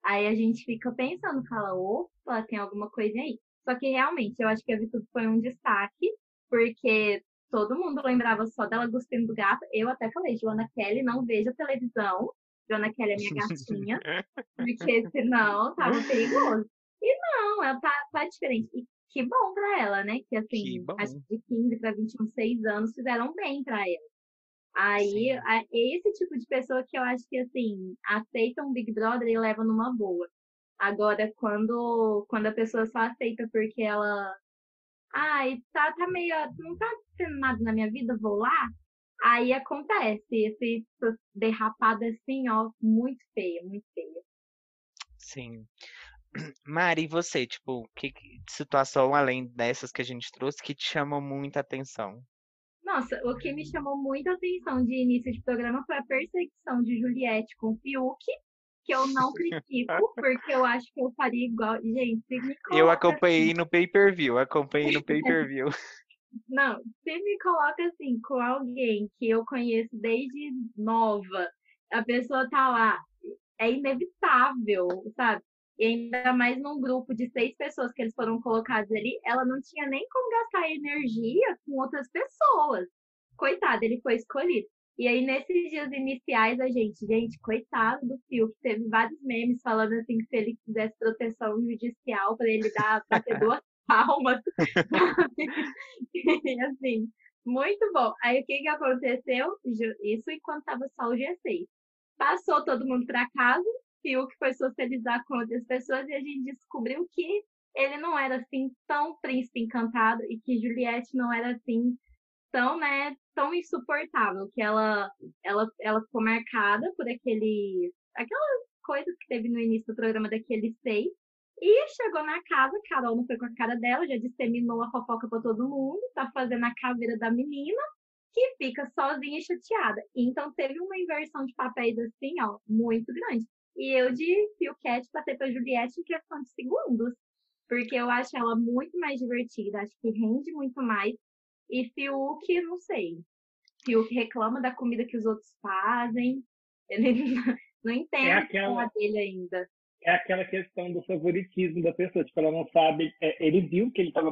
aí a gente fica pensando, fala, opa, tem alguma coisa aí. Só que realmente, eu acho que a Vitube foi um destaque, porque todo mundo lembrava só dela gostando do gato. Eu até falei, Joana Kelly, não veja televisão. Dona Kelly é minha gatinha, porque senão tava perigoso. E não, ela tá, tá diferente. E que bom pra ela, né? Que assim, que acho que de 15 para 21, 6 anos fizeram bem pra ela. Aí, a, esse tipo de pessoa que eu acho que, assim, aceita um Big Brother e leva numa boa. Agora, quando, quando a pessoa só aceita porque ela. Ai, tá, tá meio. Não tá tendo nada na minha vida, vou lá. Aí acontece esse, essa derrapada assim, ó, muito feia, muito feia. Sim. Mari, e você, tipo, que situação além dessas que a gente trouxe que te chamou muita atenção? Nossa, o que me chamou muita atenção de início de programa foi a perseguição de Juliette com Fiuk, que eu não critico, porque eu acho que eu faria igual. Gente, se me Eu acompanhei assim... no pay-per-view, acompanhei no pay-per-view. Não, se me coloca assim com alguém que eu conheço desde nova, a pessoa tá lá, é inevitável, sabe? E ainda mais num grupo de seis pessoas que eles foram colocados ali, ela não tinha nem como gastar energia com outras pessoas. Coitado, ele foi escolhido. E aí, nesses dias iniciais, a gente, gente, coitado do Fio, que teve vários memes falando assim que se ele quisesse proteção judicial para ele dar, pra ter duas palmas. e, assim, muito bom. Aí o que que aconteceu? Isso enquanto tava só o G6. Passou todo mundo para casa, Fiuk foi socializar com outras pessoas e a gente descobriu que ele não era assim tão príncipe encantado e que Juliette não era assim tão, né, tão insuportável, que ela ela ela ficou marcada por aquele aquelas coisas que teve no início do programa daquele seis e chegou na casa, Carol não foi com a cara dela, já disseminou a fofoca para todo mundo, tá fazendo a caveira da menina, que fica sozinha e chateada. Então teve uma inversão de papéis assim, ó, muito grande. E eu de Philcat passei pra Juliette em questão de segundos. Porque eu acho ela muito mais divertida, acho que rende muito mais. E Fiuk, não sei. Fiuk reclama da comida que os outros fazem. Ele não entende é aquela, a dele ainda. É aquela questão do favoritismo da pessoa. Tipo, ela não sabe. É, ele viu que ele estava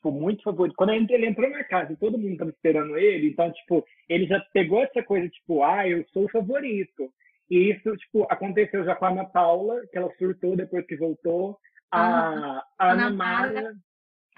tipo, muito favorito. Quando ele entrou na casa e todo mundo estava esperando ele, então, tipo, ele já pegou essa coisa, tipo, ah, eu sou o favorito. E isso, tipo, aconteceu já com a Ana Paula, que ela surtou depois que voltou. A, a Ana, Ana Mara,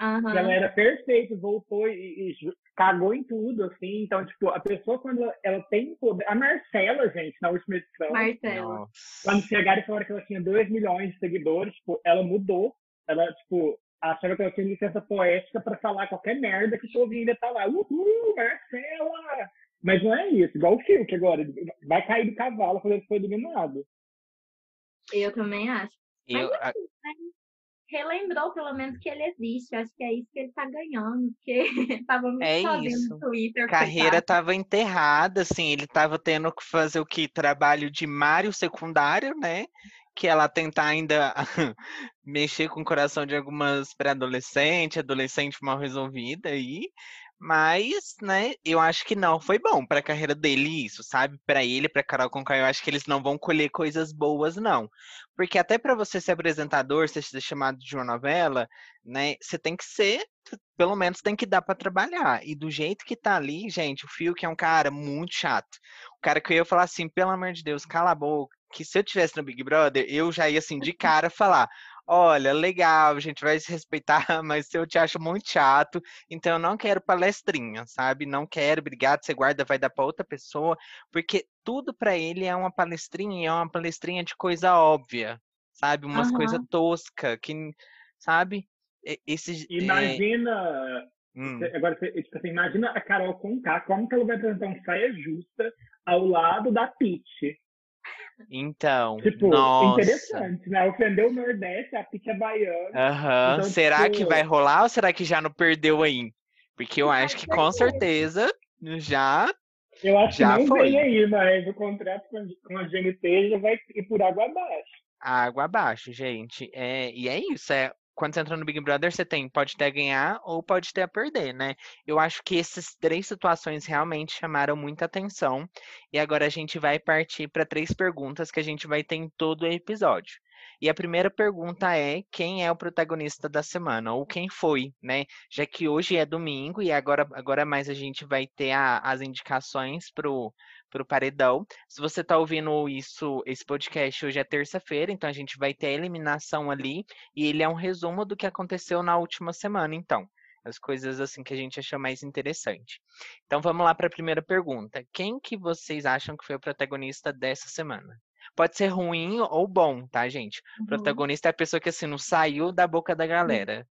uhum. ela era perfeita, voltou e, e, cagou em tudo, assim. Então, tipo, a pessoa, quando ela, ela tem poder. A Marcela, gente, na última edição. Marcela. Quando chegaram e falaram que ela tinha 2 milhões de seguidores, tipo, ela mudou. Ela, tipo, achava que ela tinha licença poética para falar qualquer merda que o povo ainda tá lá. Uhul, Marcela! Mas não é isso, igual o Fiuk agora, vai cair do cavalo quando ele for eliminado. Eu também acho. Eu, Mas assim, a... né? relembrou pelo menos que ele existe. Acho que é isso que ele tá ganhando, porque tava muito é isso. no Twitter. Carreira coitado. tava enterrada, assim, ele tava tendo que fazer o que? Trabalho de Mário secundário, né? Que ela tentar ainda mexer com o coração de algumas pré-adolescentes, adolescente mal resolvida aí. Mas, né, eu acho que não foi bom para a carreira dele isso, sabe? Para ele, para Carol Conká, eu acho que eles não vão colher coisas boas não. Porque até para você ser apresentador, ser chamado de uma novela, né, você tem que ser, pelo menos tem que dar para trabalhar. E do jeito que tá ali, gente, o Fio que é um cara muito chato. O cara que eu ia falar assim, pelo amor de Deus, cala a boca, que se eu tivesse no Big Brother, eu já ia assim de cara falar: olha, legal, a gente vai se respeitar, mas eu te acho muito chato, então eu não quero palestrinha, sabe? Não quero, obrigado, você guarda, vai dar para outra pessoa, porque tudo para ele é uma palestrinha, é uma palestrinha de coisa óbvia, sabe? Umas uhum. coisas tosca, que, sabe? Esse, é imagina, é... hum. agora, tipo assim, imagina a Carol Conká, como que ela vai apresentar um saia justa ao lado da Pitty? Então, tipo, nossa. interessante, né? Ofendeu o Nordeste, a pique é baiana. Aham. Então, será tipo... que vai rolar ou será que já não perdeu aí? Porque eu acho que com certeza já. Eu acho já que não foi. vem aí, mas o contrato com a GNT já vai ir por água abaixo. Água abaixo, gente. É, e é isso. É, quando você entra no Big Brother, você tem, pode ter a ganhar ou pode ter a perder, né? Eu acho que essas três situações realmente chamaram muita atenção. E agora a gente vai partir para três perguntas que a gente vai ter em todo o episódio. E a primeira pergunta é: quem é o protagonista da semana? Ou quem foi, né? Já que hoje é domingo e agora, agora mais a gente vai ter a, as indicações pro pro paredão. Se você tá ouvindo isso, esse podcast hoje é terça-feira, então a gente vai ter a eliminação ali e ele é um resumo do que aconteceu na última semana, então. As coisas assim que a gente achou mais interessante. Então vamos lá para a primeira pergunta. Quem que vocês acham que foi o protagonista dessa semana? Pode ser ruim ou bom, tá, gente? Uhum. protagonista é a pessoa que assim não saiu da boca da galera.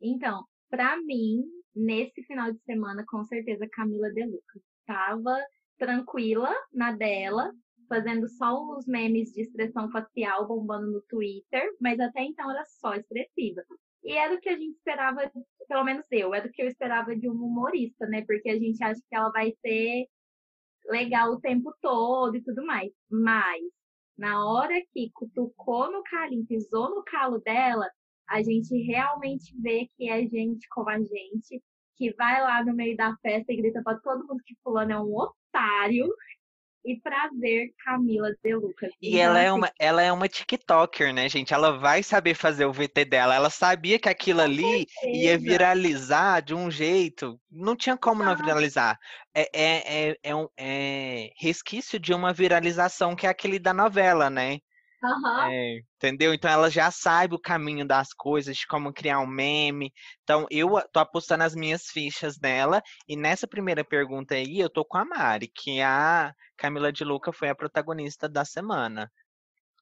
Então, pra mim, nesse final de semana, com certeza, Camila De Lucas estava tranquila na dela, fazendo só os memes de expressão facial bombando no Twitter, mas até então era só expressiva. E era o que a gente esperava, pelo menos eu, era o que eu esperava de um humorista, né? Porque a gente acha que ela vai ser legal o tempo todo e tudo mais. Mas, na hora que cutucou no calinho, pisou no calo dela, a gente realmente vê que é gente como a gente, que vai lá no meio da festa e grita pra todo mundo que fulano é um otário. E prazer, Camila De Lucas. E Então, ela é assim, uma, ela é uma TikToker, né, gente? Ela vai saber fazer o VT dela. Ela sabia que aquilo ali ia viralizar de um jeito. Não tinha como não Exato. viralizar. É, é, é, é, um, é resquício de uma viralização que é aquele da novela, né? Aham. É, entendeu? Então ela já sabe o caminho das coisas, de como criar um meme. Então eu tô apostando as minhas fichas nela. E nessa primeira pergunta aí, eu tô com a Mari, que a Camila de Luca foi a protagonista da semana.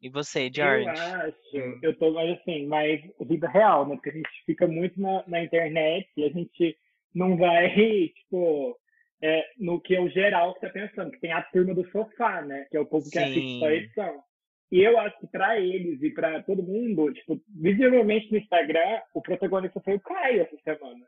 E você, Eu George? acho, Hum. eu tô mais assim, mais vida real, né? Porque a gente fica muito na, na internet e a gente não vai, tipo, é, no que é o geral que tá pensando, que tem a turma do sofá, né? Que é o povo que assiste só Sim. edição. E eu acho que pra eles e pra todo mundo, tipo, visivelmente no Instagram, o protagonista foi o Caio essa semana.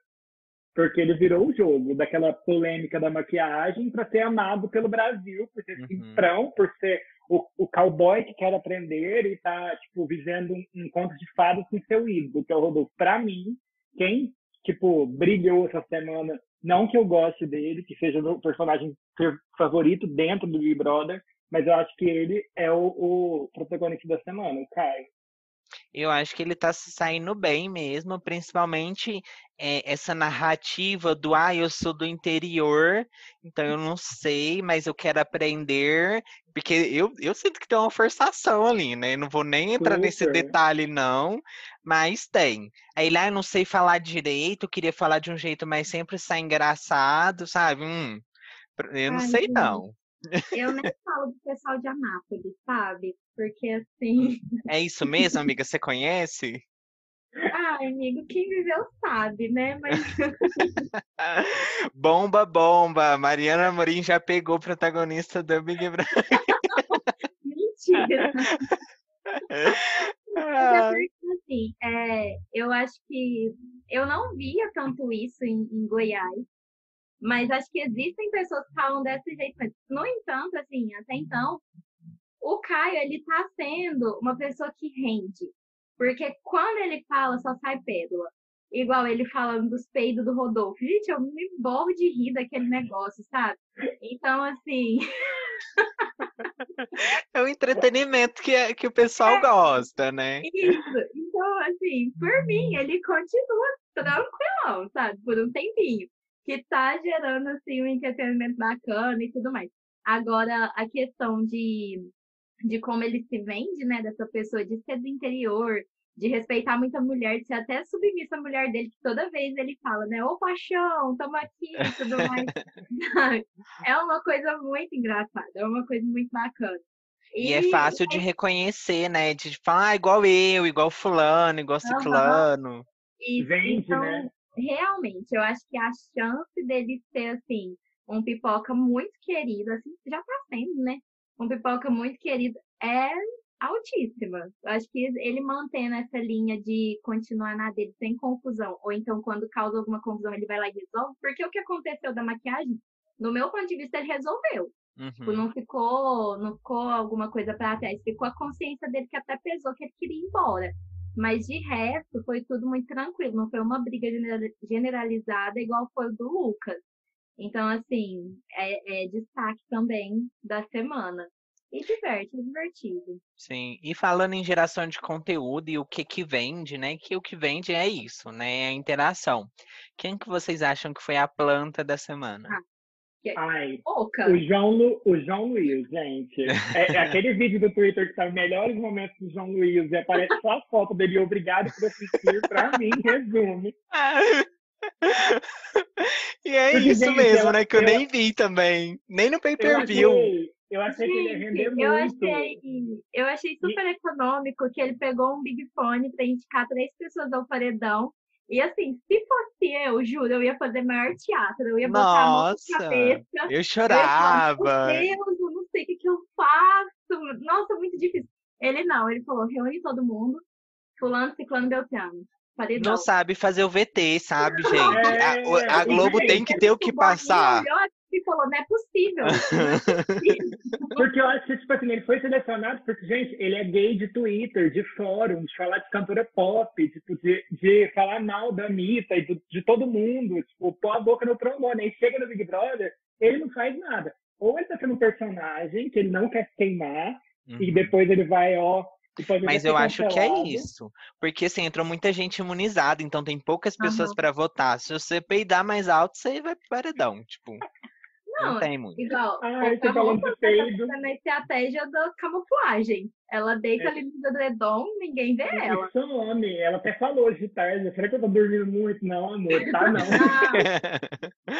Porque ele virou o jogo daquela polêmica da maquiagem para ser amado pelo Brasil, por ser Uhum. simprão, por ser o, o cowboy que quer aprender e tá, tipo, vivendo um, um conto de fadas com seu ídolo, que é o Rodolfo. Pra mim, quem, tipo, brilhou essa semana, não que eu goste dele, que seja o meu personagem favorito dentro do Big Brother, mas eu acho que ele é o, o protagonista da semana, o Caio. Eu acho que ele tá se saindo bem mesmo, principalmente eh, essa narrativa do ah, eu sou do interior, então eu não sei, mas eu quero aprender, porque eu, eu sinto que tem uma forçação ali, né? Não vou nem entrar nesse Super. detalhe, não, mas tem. Aí lá eu não sei falar direito, queria falar de um jeito, mas sempre sai engraçado, sabe? Hum, eu não Ai, sei, não. Eu nem falo do pessoal de Anápolis, sabe? Porque assim, É isso mesmo, amiga? Você conhece? ai, amigo, quem viveu sabe, né? Mas Bomba, bomba! Mariana Amorim já pegou o protagonista do Big Brother. mentira. É Ah, porque, assim, é, eu acho que eu não via tanto isso em, em Goiás, mas acho que existem pessoas que falam desse jeito mesmo. No entanto, assim, até então, o Caio, ele tá sendo uma pessoa que rende. Porque quando ele fala, só sai pérola. Igual ele falando dos peidos do Rodolfo. Gente, eu me borro de rir daquele negócio, sabe? Então, assim, é um entretenimento que, é- que o pessoal gosta, né? Isso. Então, assim, por mim, ele continua tranquilão, sabe? Por um tempinho. Que tá gerando, assim, um entretenimento bacana e tudo mais. Agora, a questão de, de como ele se vende, né? Dessa pessoa de ser do interior, de respeitar muito a mulher, de ser até submissa à mulher dele, que toda vez ele fala, né? Ô, paixão, tamo aqui e tudo mais. É uma coisa muito engraçada, é uma coisa muito bacana. E é fácil de reconhecer, né? De falar, ah, igual eu, igual fulano, igual ciclano. Isso, Vende, então, né? Realmente, eu acho que a chance dele ser, assim, um pipoca muito querido, assim, já tá sendo, né? Um pipoca muito querido é altíssima. Eu acho que ele mantendo essa linha de continuar na dele sem confusão, ou então quando causa alguma confusão ele vai lá e resolve, porque o que aconteceu da maquiagem, no meu ponto de vista, ele resolveu. Tipo, Uhum. não ficou, não ficou alguma coisa pra trás. Ficou a consciência dele que até pesou que ele queria ir embora. Mas de resto, foi tudo muito tranquilo. Não foi uma briga genera- generalizada igual foi o do Lucas. Então, assim, é, é destaque também da semana. E diverte, é divertido. Sim, e falando em geração de conteúdo e o que que vende, né? Que o que vende é isso, né? É a interação. Quem que vocês acham que foi a planta da semana? Ah. Que é Ai, pouca. o João, Lu, o João Luiz, gente. É, é aquele vídeo do Twitter que tá os melhores momentos do João Luiz e aparece só a foto dele. Obrigado por assistir. Pra mim, resume. e é Porque, isso gente, mesmo, eu- né? Que eu, eu- nem vi também. Nem no pay-per-view. eu achei que ele ia render eu muito. achei, eu achei super econômico que ele pegou um Big Fone pra indicar três pessoas ao paredão. E assim, se fosse eu, juro, eu ia fazer maior teatro. Eu ia botar a mão na cabeça. Eu Eu ia falar, chorava. Meu Deus, eu não sei o que, que eu faço. Nossa, muito difícil. Ele não, ele falou, reúne todo mundo. Fulano, ciclano, beltrano. Paredão. Não sabe fazer o VT, sabe, gente? É, A, a Globo gente, tem que ter o que Boninho passar. E falou, não é possível. Porque eu acho que, tipo assim, ele foi selecionado porque, gente, ele é gay de Twitter, de fórum, de falar de cantora pop, tipo, de, de falar mal da Anitta e do- de todo mundo, tipo, pôr a boca no trombone. Aí chega no Big Brother, ele não faz nada. Ou ele tá sendo um personagem que ele não quer se queimar, e Uhum. depois ele vai, ó. e Mas eu acho que é isso. Porque assim, entrou muita gente imunizada, então tem poucas pessoas Aham. pra votar. Se você peidar mais alto, você vai pro paredão. Tipo, não, Não, tem muito. Igual, Ah, o você falando de Pocahontas tá peido. fazendo a estratégia da camuflagem. Ela deita É. ali no edredom, ninguém vê ela. Isso ela até falou hoje de tarde. Será que eu tô dormindo muito? Não, amor, tá não.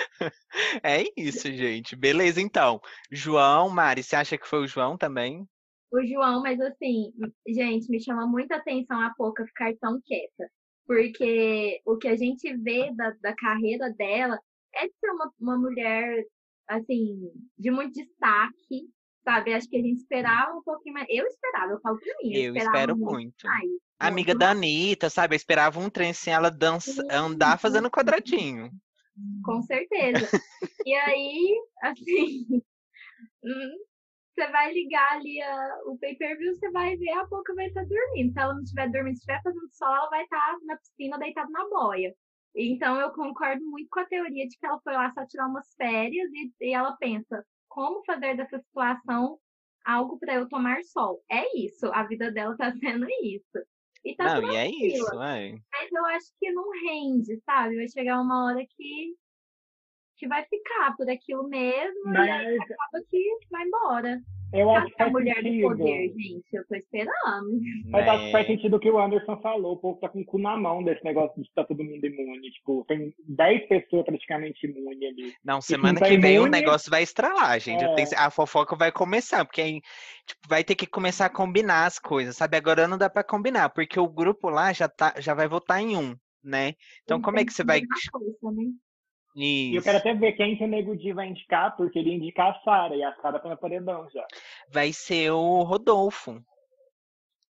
É isso, gente. Beleza, então. João, Mari, você acha que foi o João também? o João, mas assim, gente, me chama muita atenção a Poca ficar tão quieta. Porque o que a gente vê da, da carreira dela é de ser uma, uma mulher, assim, de muito destaque, sabe? Acho que a gente esperava um pouquinho mais. Eu esperava, eu falo pra mim. Eu esperava espero muito. mais. Amiga muito da Anitta, sabe? Eu esperava um trem sem ela dança, andar fazendo quadradinho. Com certeza. e aí, assim, hum, você vai ligar ali a- o pay-per-view, você vai ver a pouco vai estar dormindo. Se ela não estiver dormindo, se estiver fazendo sol, ela vai estar na piscina deitada na boia. Então eu concordo muito com a teoria de que ela foi lá só tirar umas férias e, e ela pensa, como fazer dessa situação algo para eu tomar sol? É isso, a vida dela tá sendo isso. E tá Não, e é tranquila. isso, é. Mas eu acho que não rende, sabe? Vai chegar uma hora que, que vai ficar por aquilo mesmo e aí Mas acaba que vai embora. Eu acho que a faz mulher do sentido. poder, gente? Eu tô esperando. Mas acho que faz Né? sentido o que o Anderson falou. O povo tá com o cu na mão desse negócio de estar todo mundo imune. Tipo, tem 10 pessoas praticamente imunes ali. Não, semana tá que vem o imune- negócio vai estralar, gente. É. tenho- a fofoca vai começar, porque aí tipo, vai ter que começar a combinar as coisas, sabe? Agora não dá pra combinar, porque o grupo lá já, tá, já vai votar em um, né? Então como é que você vai. Na força, né? E eu Isso. quero até ver quem que o Nego Di vai indicar, porque ele ia indicar a Sara, e a Sara tá no paredão já. Vai ser o Rodolfo.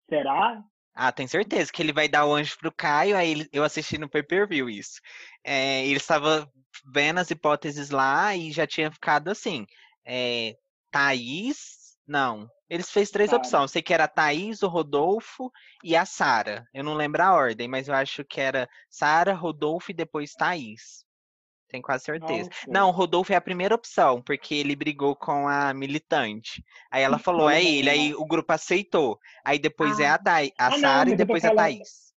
Será? Ah, tenho certeza que ele vai dar o anjo pro Caio, aí ele- eu assisti no pay-per-view isso. É, ele estava vendo as hipóteses lá e já tinha ficado assim. É, Thaís, não. Eles fez três Sara. opções. Eu sei que era a Thaís, o Rodolfo e a Sara. Eu não lembro a ordem, mas eu acho que era Sara, Rodolfo e depois Thaís. Tenho quase certeza. Nossa. Não, o Rodolfo é a primeira opção, porque ele brigou com a militante. Aí ela falou, é ele, aí o grupo aceitou. Aí depois é a, Thaí- a Ah, não, Sara e depois a falando- Thaís.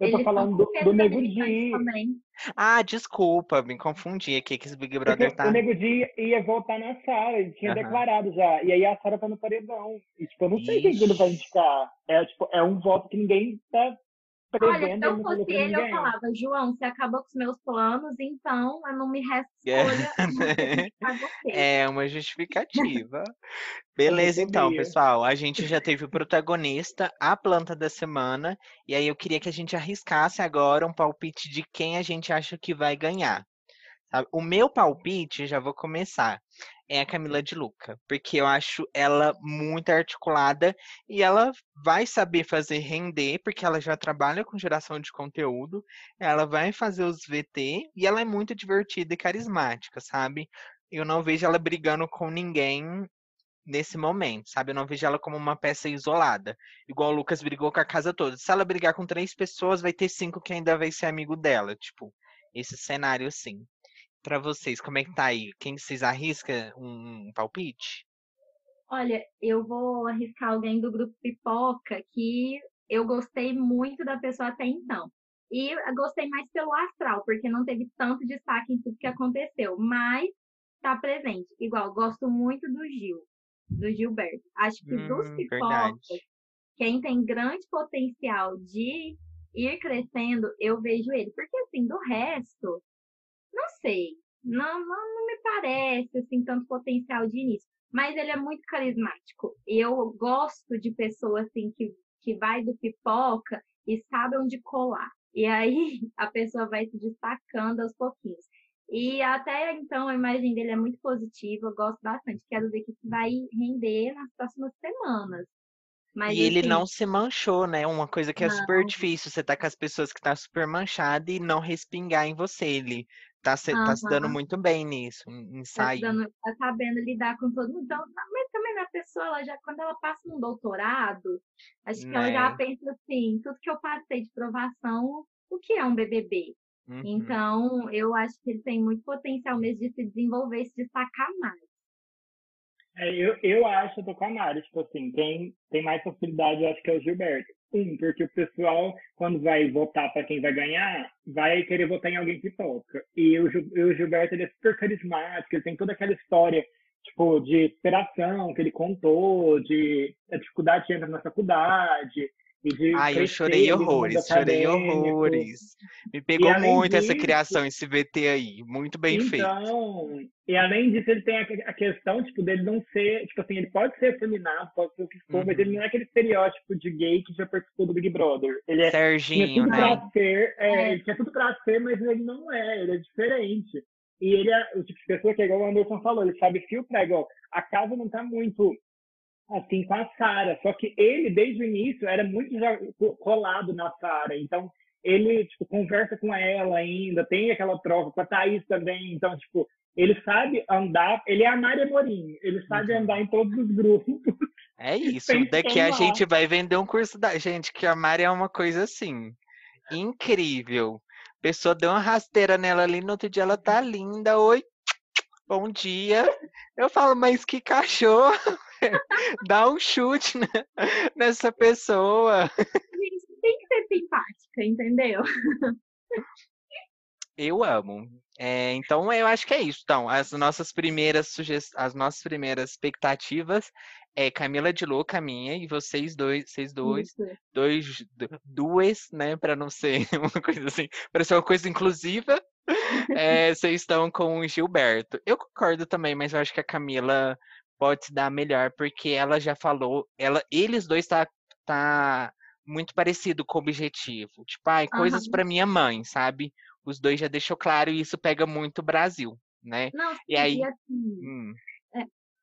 Eu tô falando do, do da Nego Di. também. Ah, desculpa, me confundi aqui que esse Big Porque Brother tá. o Nego Di ia voltar na Sara, ele tinha Aham. declarado já. E aí a Sara tá no paredão. E, tipo, eu não sei quem que ele vai indicar. É, tipo, é um voto que ninguém tá Olha, se ele eu fosse ele, eu falava, João, você acabou com os meus planos, então não me resta É. escolha. você. É uma justificativa. Beleza, então, pessoal. A gente já teve o protagonista, a planta da semana. E aí eu queria que a gente arriscasse agora um palpite de quem a gente acha que vai ganhar. O meu palpite, já vou começar, é a Camila de Luca. Porque eu acho ela muito articulada e ela vai saber fazer render, porque ela já trabalha com geração de conteúdo. Ela vai fazer os VT e ela é muito divertida e carismática, sabe? Eu não vejo ela brigando com ninguém nesse momento, sabe? Eu não vejo ela como uma peça isolada. Igual o Lucas brigou com a casa toda. Se ela brigar com três pessoas, vai ter cinco que ainda vai ser amigo dela. Tipo, esse cenário assim. Pra vocês, como é que tá aí? Quem vocês arrisca um palpite? Olha, eu vou arriscar alguém do grupo Pipoca que eu gostei muito da pessoa até então. E eu gostei mais pelo astral, porque não teve tanto destaque em tudo que aconteceu. Mas tá presente. Igual, gosto muito do Gil, do Gilberto. Acho que hum, dos pipocas, quem tem grande potencial de ir crescendo, eu vejo ele. Porque, assim, do resto, não sei. Não, não, não me parece, assim, tanto potencial de início. Mas ele é muito carismático. Eu gosto de pessoa, assim, que, que vai do pipoca e sabe onde colar. E aí a pessoa vai se destacando aos pouquinhos. E até então a imagem dele é muito positiva, eu gosto bastante. Quero ver o que vai render nas próximas semanas. Mas, e ele assim não se manchou, né? Uma coisa que é não. super difícil. Você tá com as pessoas que tá super manchada e não respingar em você. Ele tá se, uhum. tá se dando muito bem nisso, em sair. Tá, dando, tá sabendo lidar com todo mundo. Então, mas também a pessoa, ela já, quando ela passa um doutorado, acho que né? ela já né. pensa assim, tudo que eu passei de provação, o que é um BBB? Uhum. Então, eu acho que ele tem muito potencial mesmo de se desenvolver se destacar mais. É, eu, eu acho, eu tô com a Mari, tipo assim, quem tem mais possibilidade, eu acho que é o Gilberto. Um, porque o pessoal, quando vai votar para quem vai ganhar, vai querer votar em alguém que toca. E o, Gilberto, ele é super carismático, ele tem toda aquela história, tipo, de superação que ele contou, de a dificuldade que entra na faculdade, Ai, eu chorei horrores, chorei horrores. Me pegou muito disso, essa criação, esse VT aí, muito bem então, feito. Então, e além disso, ele tem a, questão, tipo, dele não ser, tipo assim, ele pode ser feminado, pode ser o que for, uhum. mas ele uhum. não é aquele estereótipo de gay que já participou do Big Brother. Ele é, Serginho, tudo né? Pra ser, é, é. Ele tinha tudo pra ser, mas ele não é, ele é diferente. E ele é o tipo de pessoa que, igual o Anderson falou, ele sabe filtrar, igual, a casa não tá muito assim com a Sara. Só que ele, desde o início, era muito já colado na Sara. Então, ele, tipo, conversa com ela ainda, tem aquela troca com a Thaís também. Então, tipo, ele sabe andar, ele é a Maria Morim, ele sabe uhum. andar em todos os grupos. É isso, daqui a gente vai vender um curso da gente, que a Mari é uma coisa assim, incrível. A pessoa deu uma rasteira nela ali, no outro dia ela tá linda, oi, bom dia. Eu falo, mas que cachorro. Dá um chute né, nessa pessoa. Gente, tem que ser simpática, entendeu? Eu amo. É, então eu acho que é isso. Então, as nossas primeiras sugest... as nossas primeiras expectativas é Camila de Louca minha e vocês dois, vocês dois, isso. dois, duas, né, para não ser uma coisa assim, para ser uma coisa inclusiva. É, vocês estão com o Gilberto. Eu concordo também, mas eu acho que a Camila pode se dar melhor, porque ela já falou, ela, eles dois tá, tá muito parecido com o objetivo. Tipo, ai, coisas uhum. para minha mãe, sabe? Os dois já deixou claro e isso pega muito o Brasil, né? Não, e aí, assim, hum.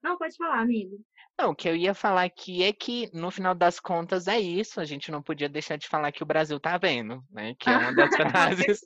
Não, pode falar, amigo. Não, o que eu ia falar aqui é que, no final das contas, é isso. A gente não podia deixar de falar que o Brasil tá vendo, né? Que é uma das frases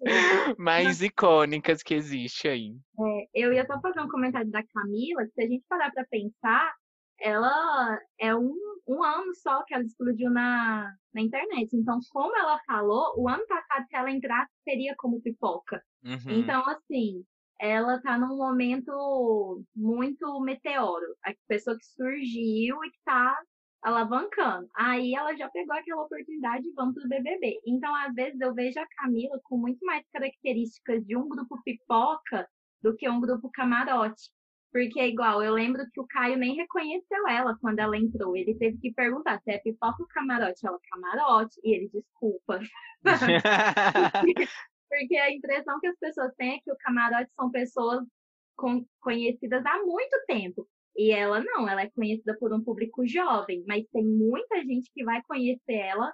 mais icônicas que existe aí. É, eu ia só fazer um comentário da Camila, que se a gente parar pra pensar, ela é um, um ano só que ela explodiu na, na internet. Então, como ela falou, o ano passado, se ela entrasse, seria como pipoca. Uhum. Então, assim, ela está num momento muito meteoro. A pessoa que surgiu e que está alavancando. Aí ela já pegou aquela oportunidade e vamos pro BBB. Então, às vezes, eu vejo a Camila com muito mais características de um grupo pipoca do que um grupo camarote. Porque é igual, eu lembro que o Caio nem reconheceu ela quando ela entrou. Ele teve que perguntar se é pipoca ou camarote. Ela, camarote. E ele, desculpa. Porque a impressão que as pessoas têm é que o camarote são pessoas com, conhecidas há muito tempo. E ela não, ela é conhecida por um público jovem, mas tem muita gente que vai conhecer ela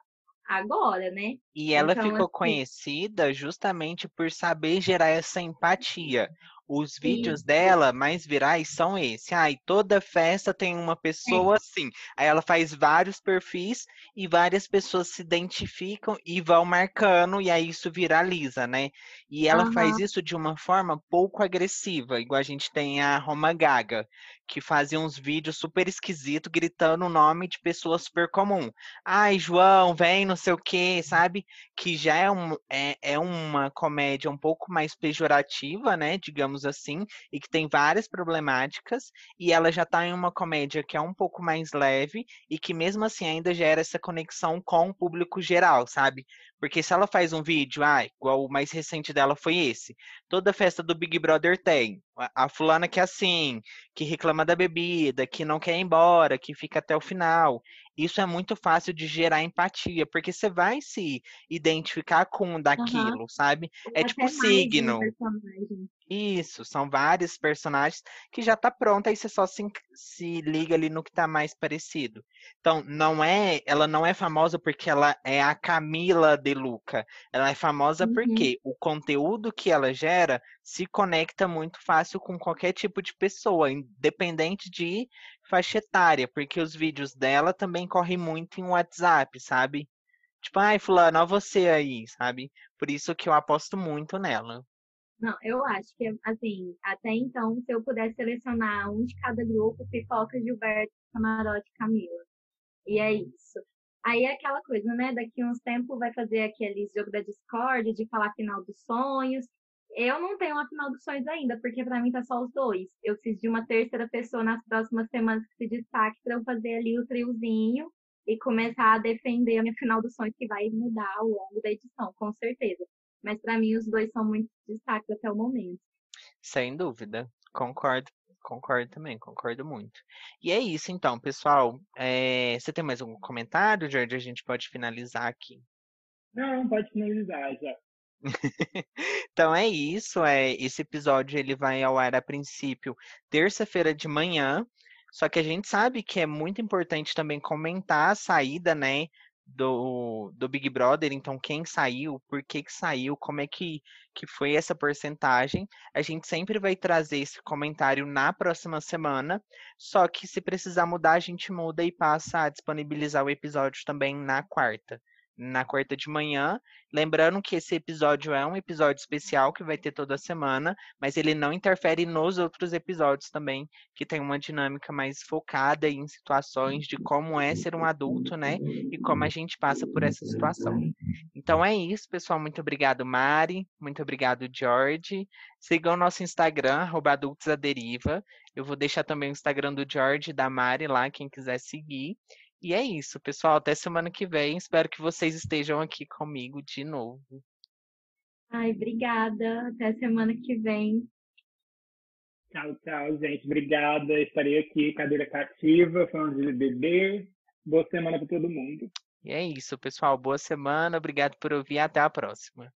agora, né? E ela então, ficou assim... conhecida justamente por saber gerar essa empatia. Os vídeos Sim. dela mais virais são esse. Ai, toda festa tem uma pessoa é. assim. Aí ela faz vários perfis e várias pessoas se identificam e vão marcando, e aí isso viraliza, né? E ela uhum. faz isso de uma forma pouco agressiva, igual a gente tem a Roma Gaga, que fazia uns vídeos super esquisitos gritando o nome de pessoa super comum. Ai, João, vem, não sei o quê, sabe? Que já é, um, é, é uma comédia um pouco mais pejorativa, né? Digamos assim, e que tem várias problemáticas, e ela já tá em uma comédia que é um pouco mais leve e que mesmo assim ainda gera essa conexão com o público geral, sabe? Porque se ela faz um vídeo, ah, igual o mais recente dela foi esse. Toda festa do Big Brother tem. A, fulana que é assim, que reclama da bebida, que não quer ir embora, que fica até o final. Isso é muito fácil de gerar empatia, porque você vai se identificar com daquilo, uhum. sabe? É Até tipo signo. Isso, são vários personagens que já tá pronto, aí você só se, se liga ali no que tá mais parecido. Então, não é, ela não é famosa porque ela é a Camila de Luca. Ela é famosa uhum. porque o conteúdo que ela gera se conecta muito fácil com qualquer tipo de pessoa, independente de faixa etária, porque os vídeos dela também correm muito em WhatsApp, sabe? Tipo, ai, fulano, ó você aí, sabe? Por isso que eu aposto muito nela. Não, eu acho que, assim, até então, se eu pudesse selecionar um de cada grupo, Pipoca, Gilberto, Camarote Camila. E é isso. Aí é aquela coisa, né? Daqui uns tempos vai fazer aquele jogo da Discord de falar final dos sonhos. Eu não tenho uma final dos sonhos ainda, porque para mim tá só os dois. Eu preciso de uma terceira pessoa nas próximas semanas que se destaque para eu fazer ali o triozinho e começar a defender a minha final dos sonhos, que vai mudar ao longo da edição, com certeza. Mas para mim os dois são muito destaques até o momento. Sem dúvida, concordo, concordo também, concordo muito. E é isso então, pessoal. É... Você tem mais algum comentário, Jorge? A gente pode finalizar aqui. Não, pode finalizar já. então é isso. É esse episódio ele vai ao ar a princípio terça-feira de manhã. Só que a gente sabe que é muito importante também comentar a saída, né? do, do Big Brother, então quem saiu, por que, que saiu, como é que, que foi essa porcentagem. A gente sempre vai trazer esse comentário na próxima semana, só que se precisar mudar, a gente muda e passa a disponibilizar o episódio também na quarta na quarta de manhã. Lembrando que esse episódio é um episódio especial que vai ter toda semana, mas ele não interfere nos outros episódios também, que tem uma dinâmica mais focada em situações de como é ser um adulto, né? E como a gente passa por essa situação. Então é isso, pessoal. Muito obrigado, Mari. Muito obrigado, George. Sigam o nosso Instagram, adultosaderiva. Eu vou deixar também o Instagram do George e da Mari lá, quem quiser seguir. E é isso, pessoal. Até semana que vem. Espero que vocês estejam aqui comigo de novo. Ai, obrigada. Até semana que vem. Tchau, tchau, gente. Obrigada. Estarei aqui, cadeira cativa, falando de bebê. Boa semana para todo mundo. E é isso, pessoal. Boa semana. Obrigado por ouvir. Até a próxima.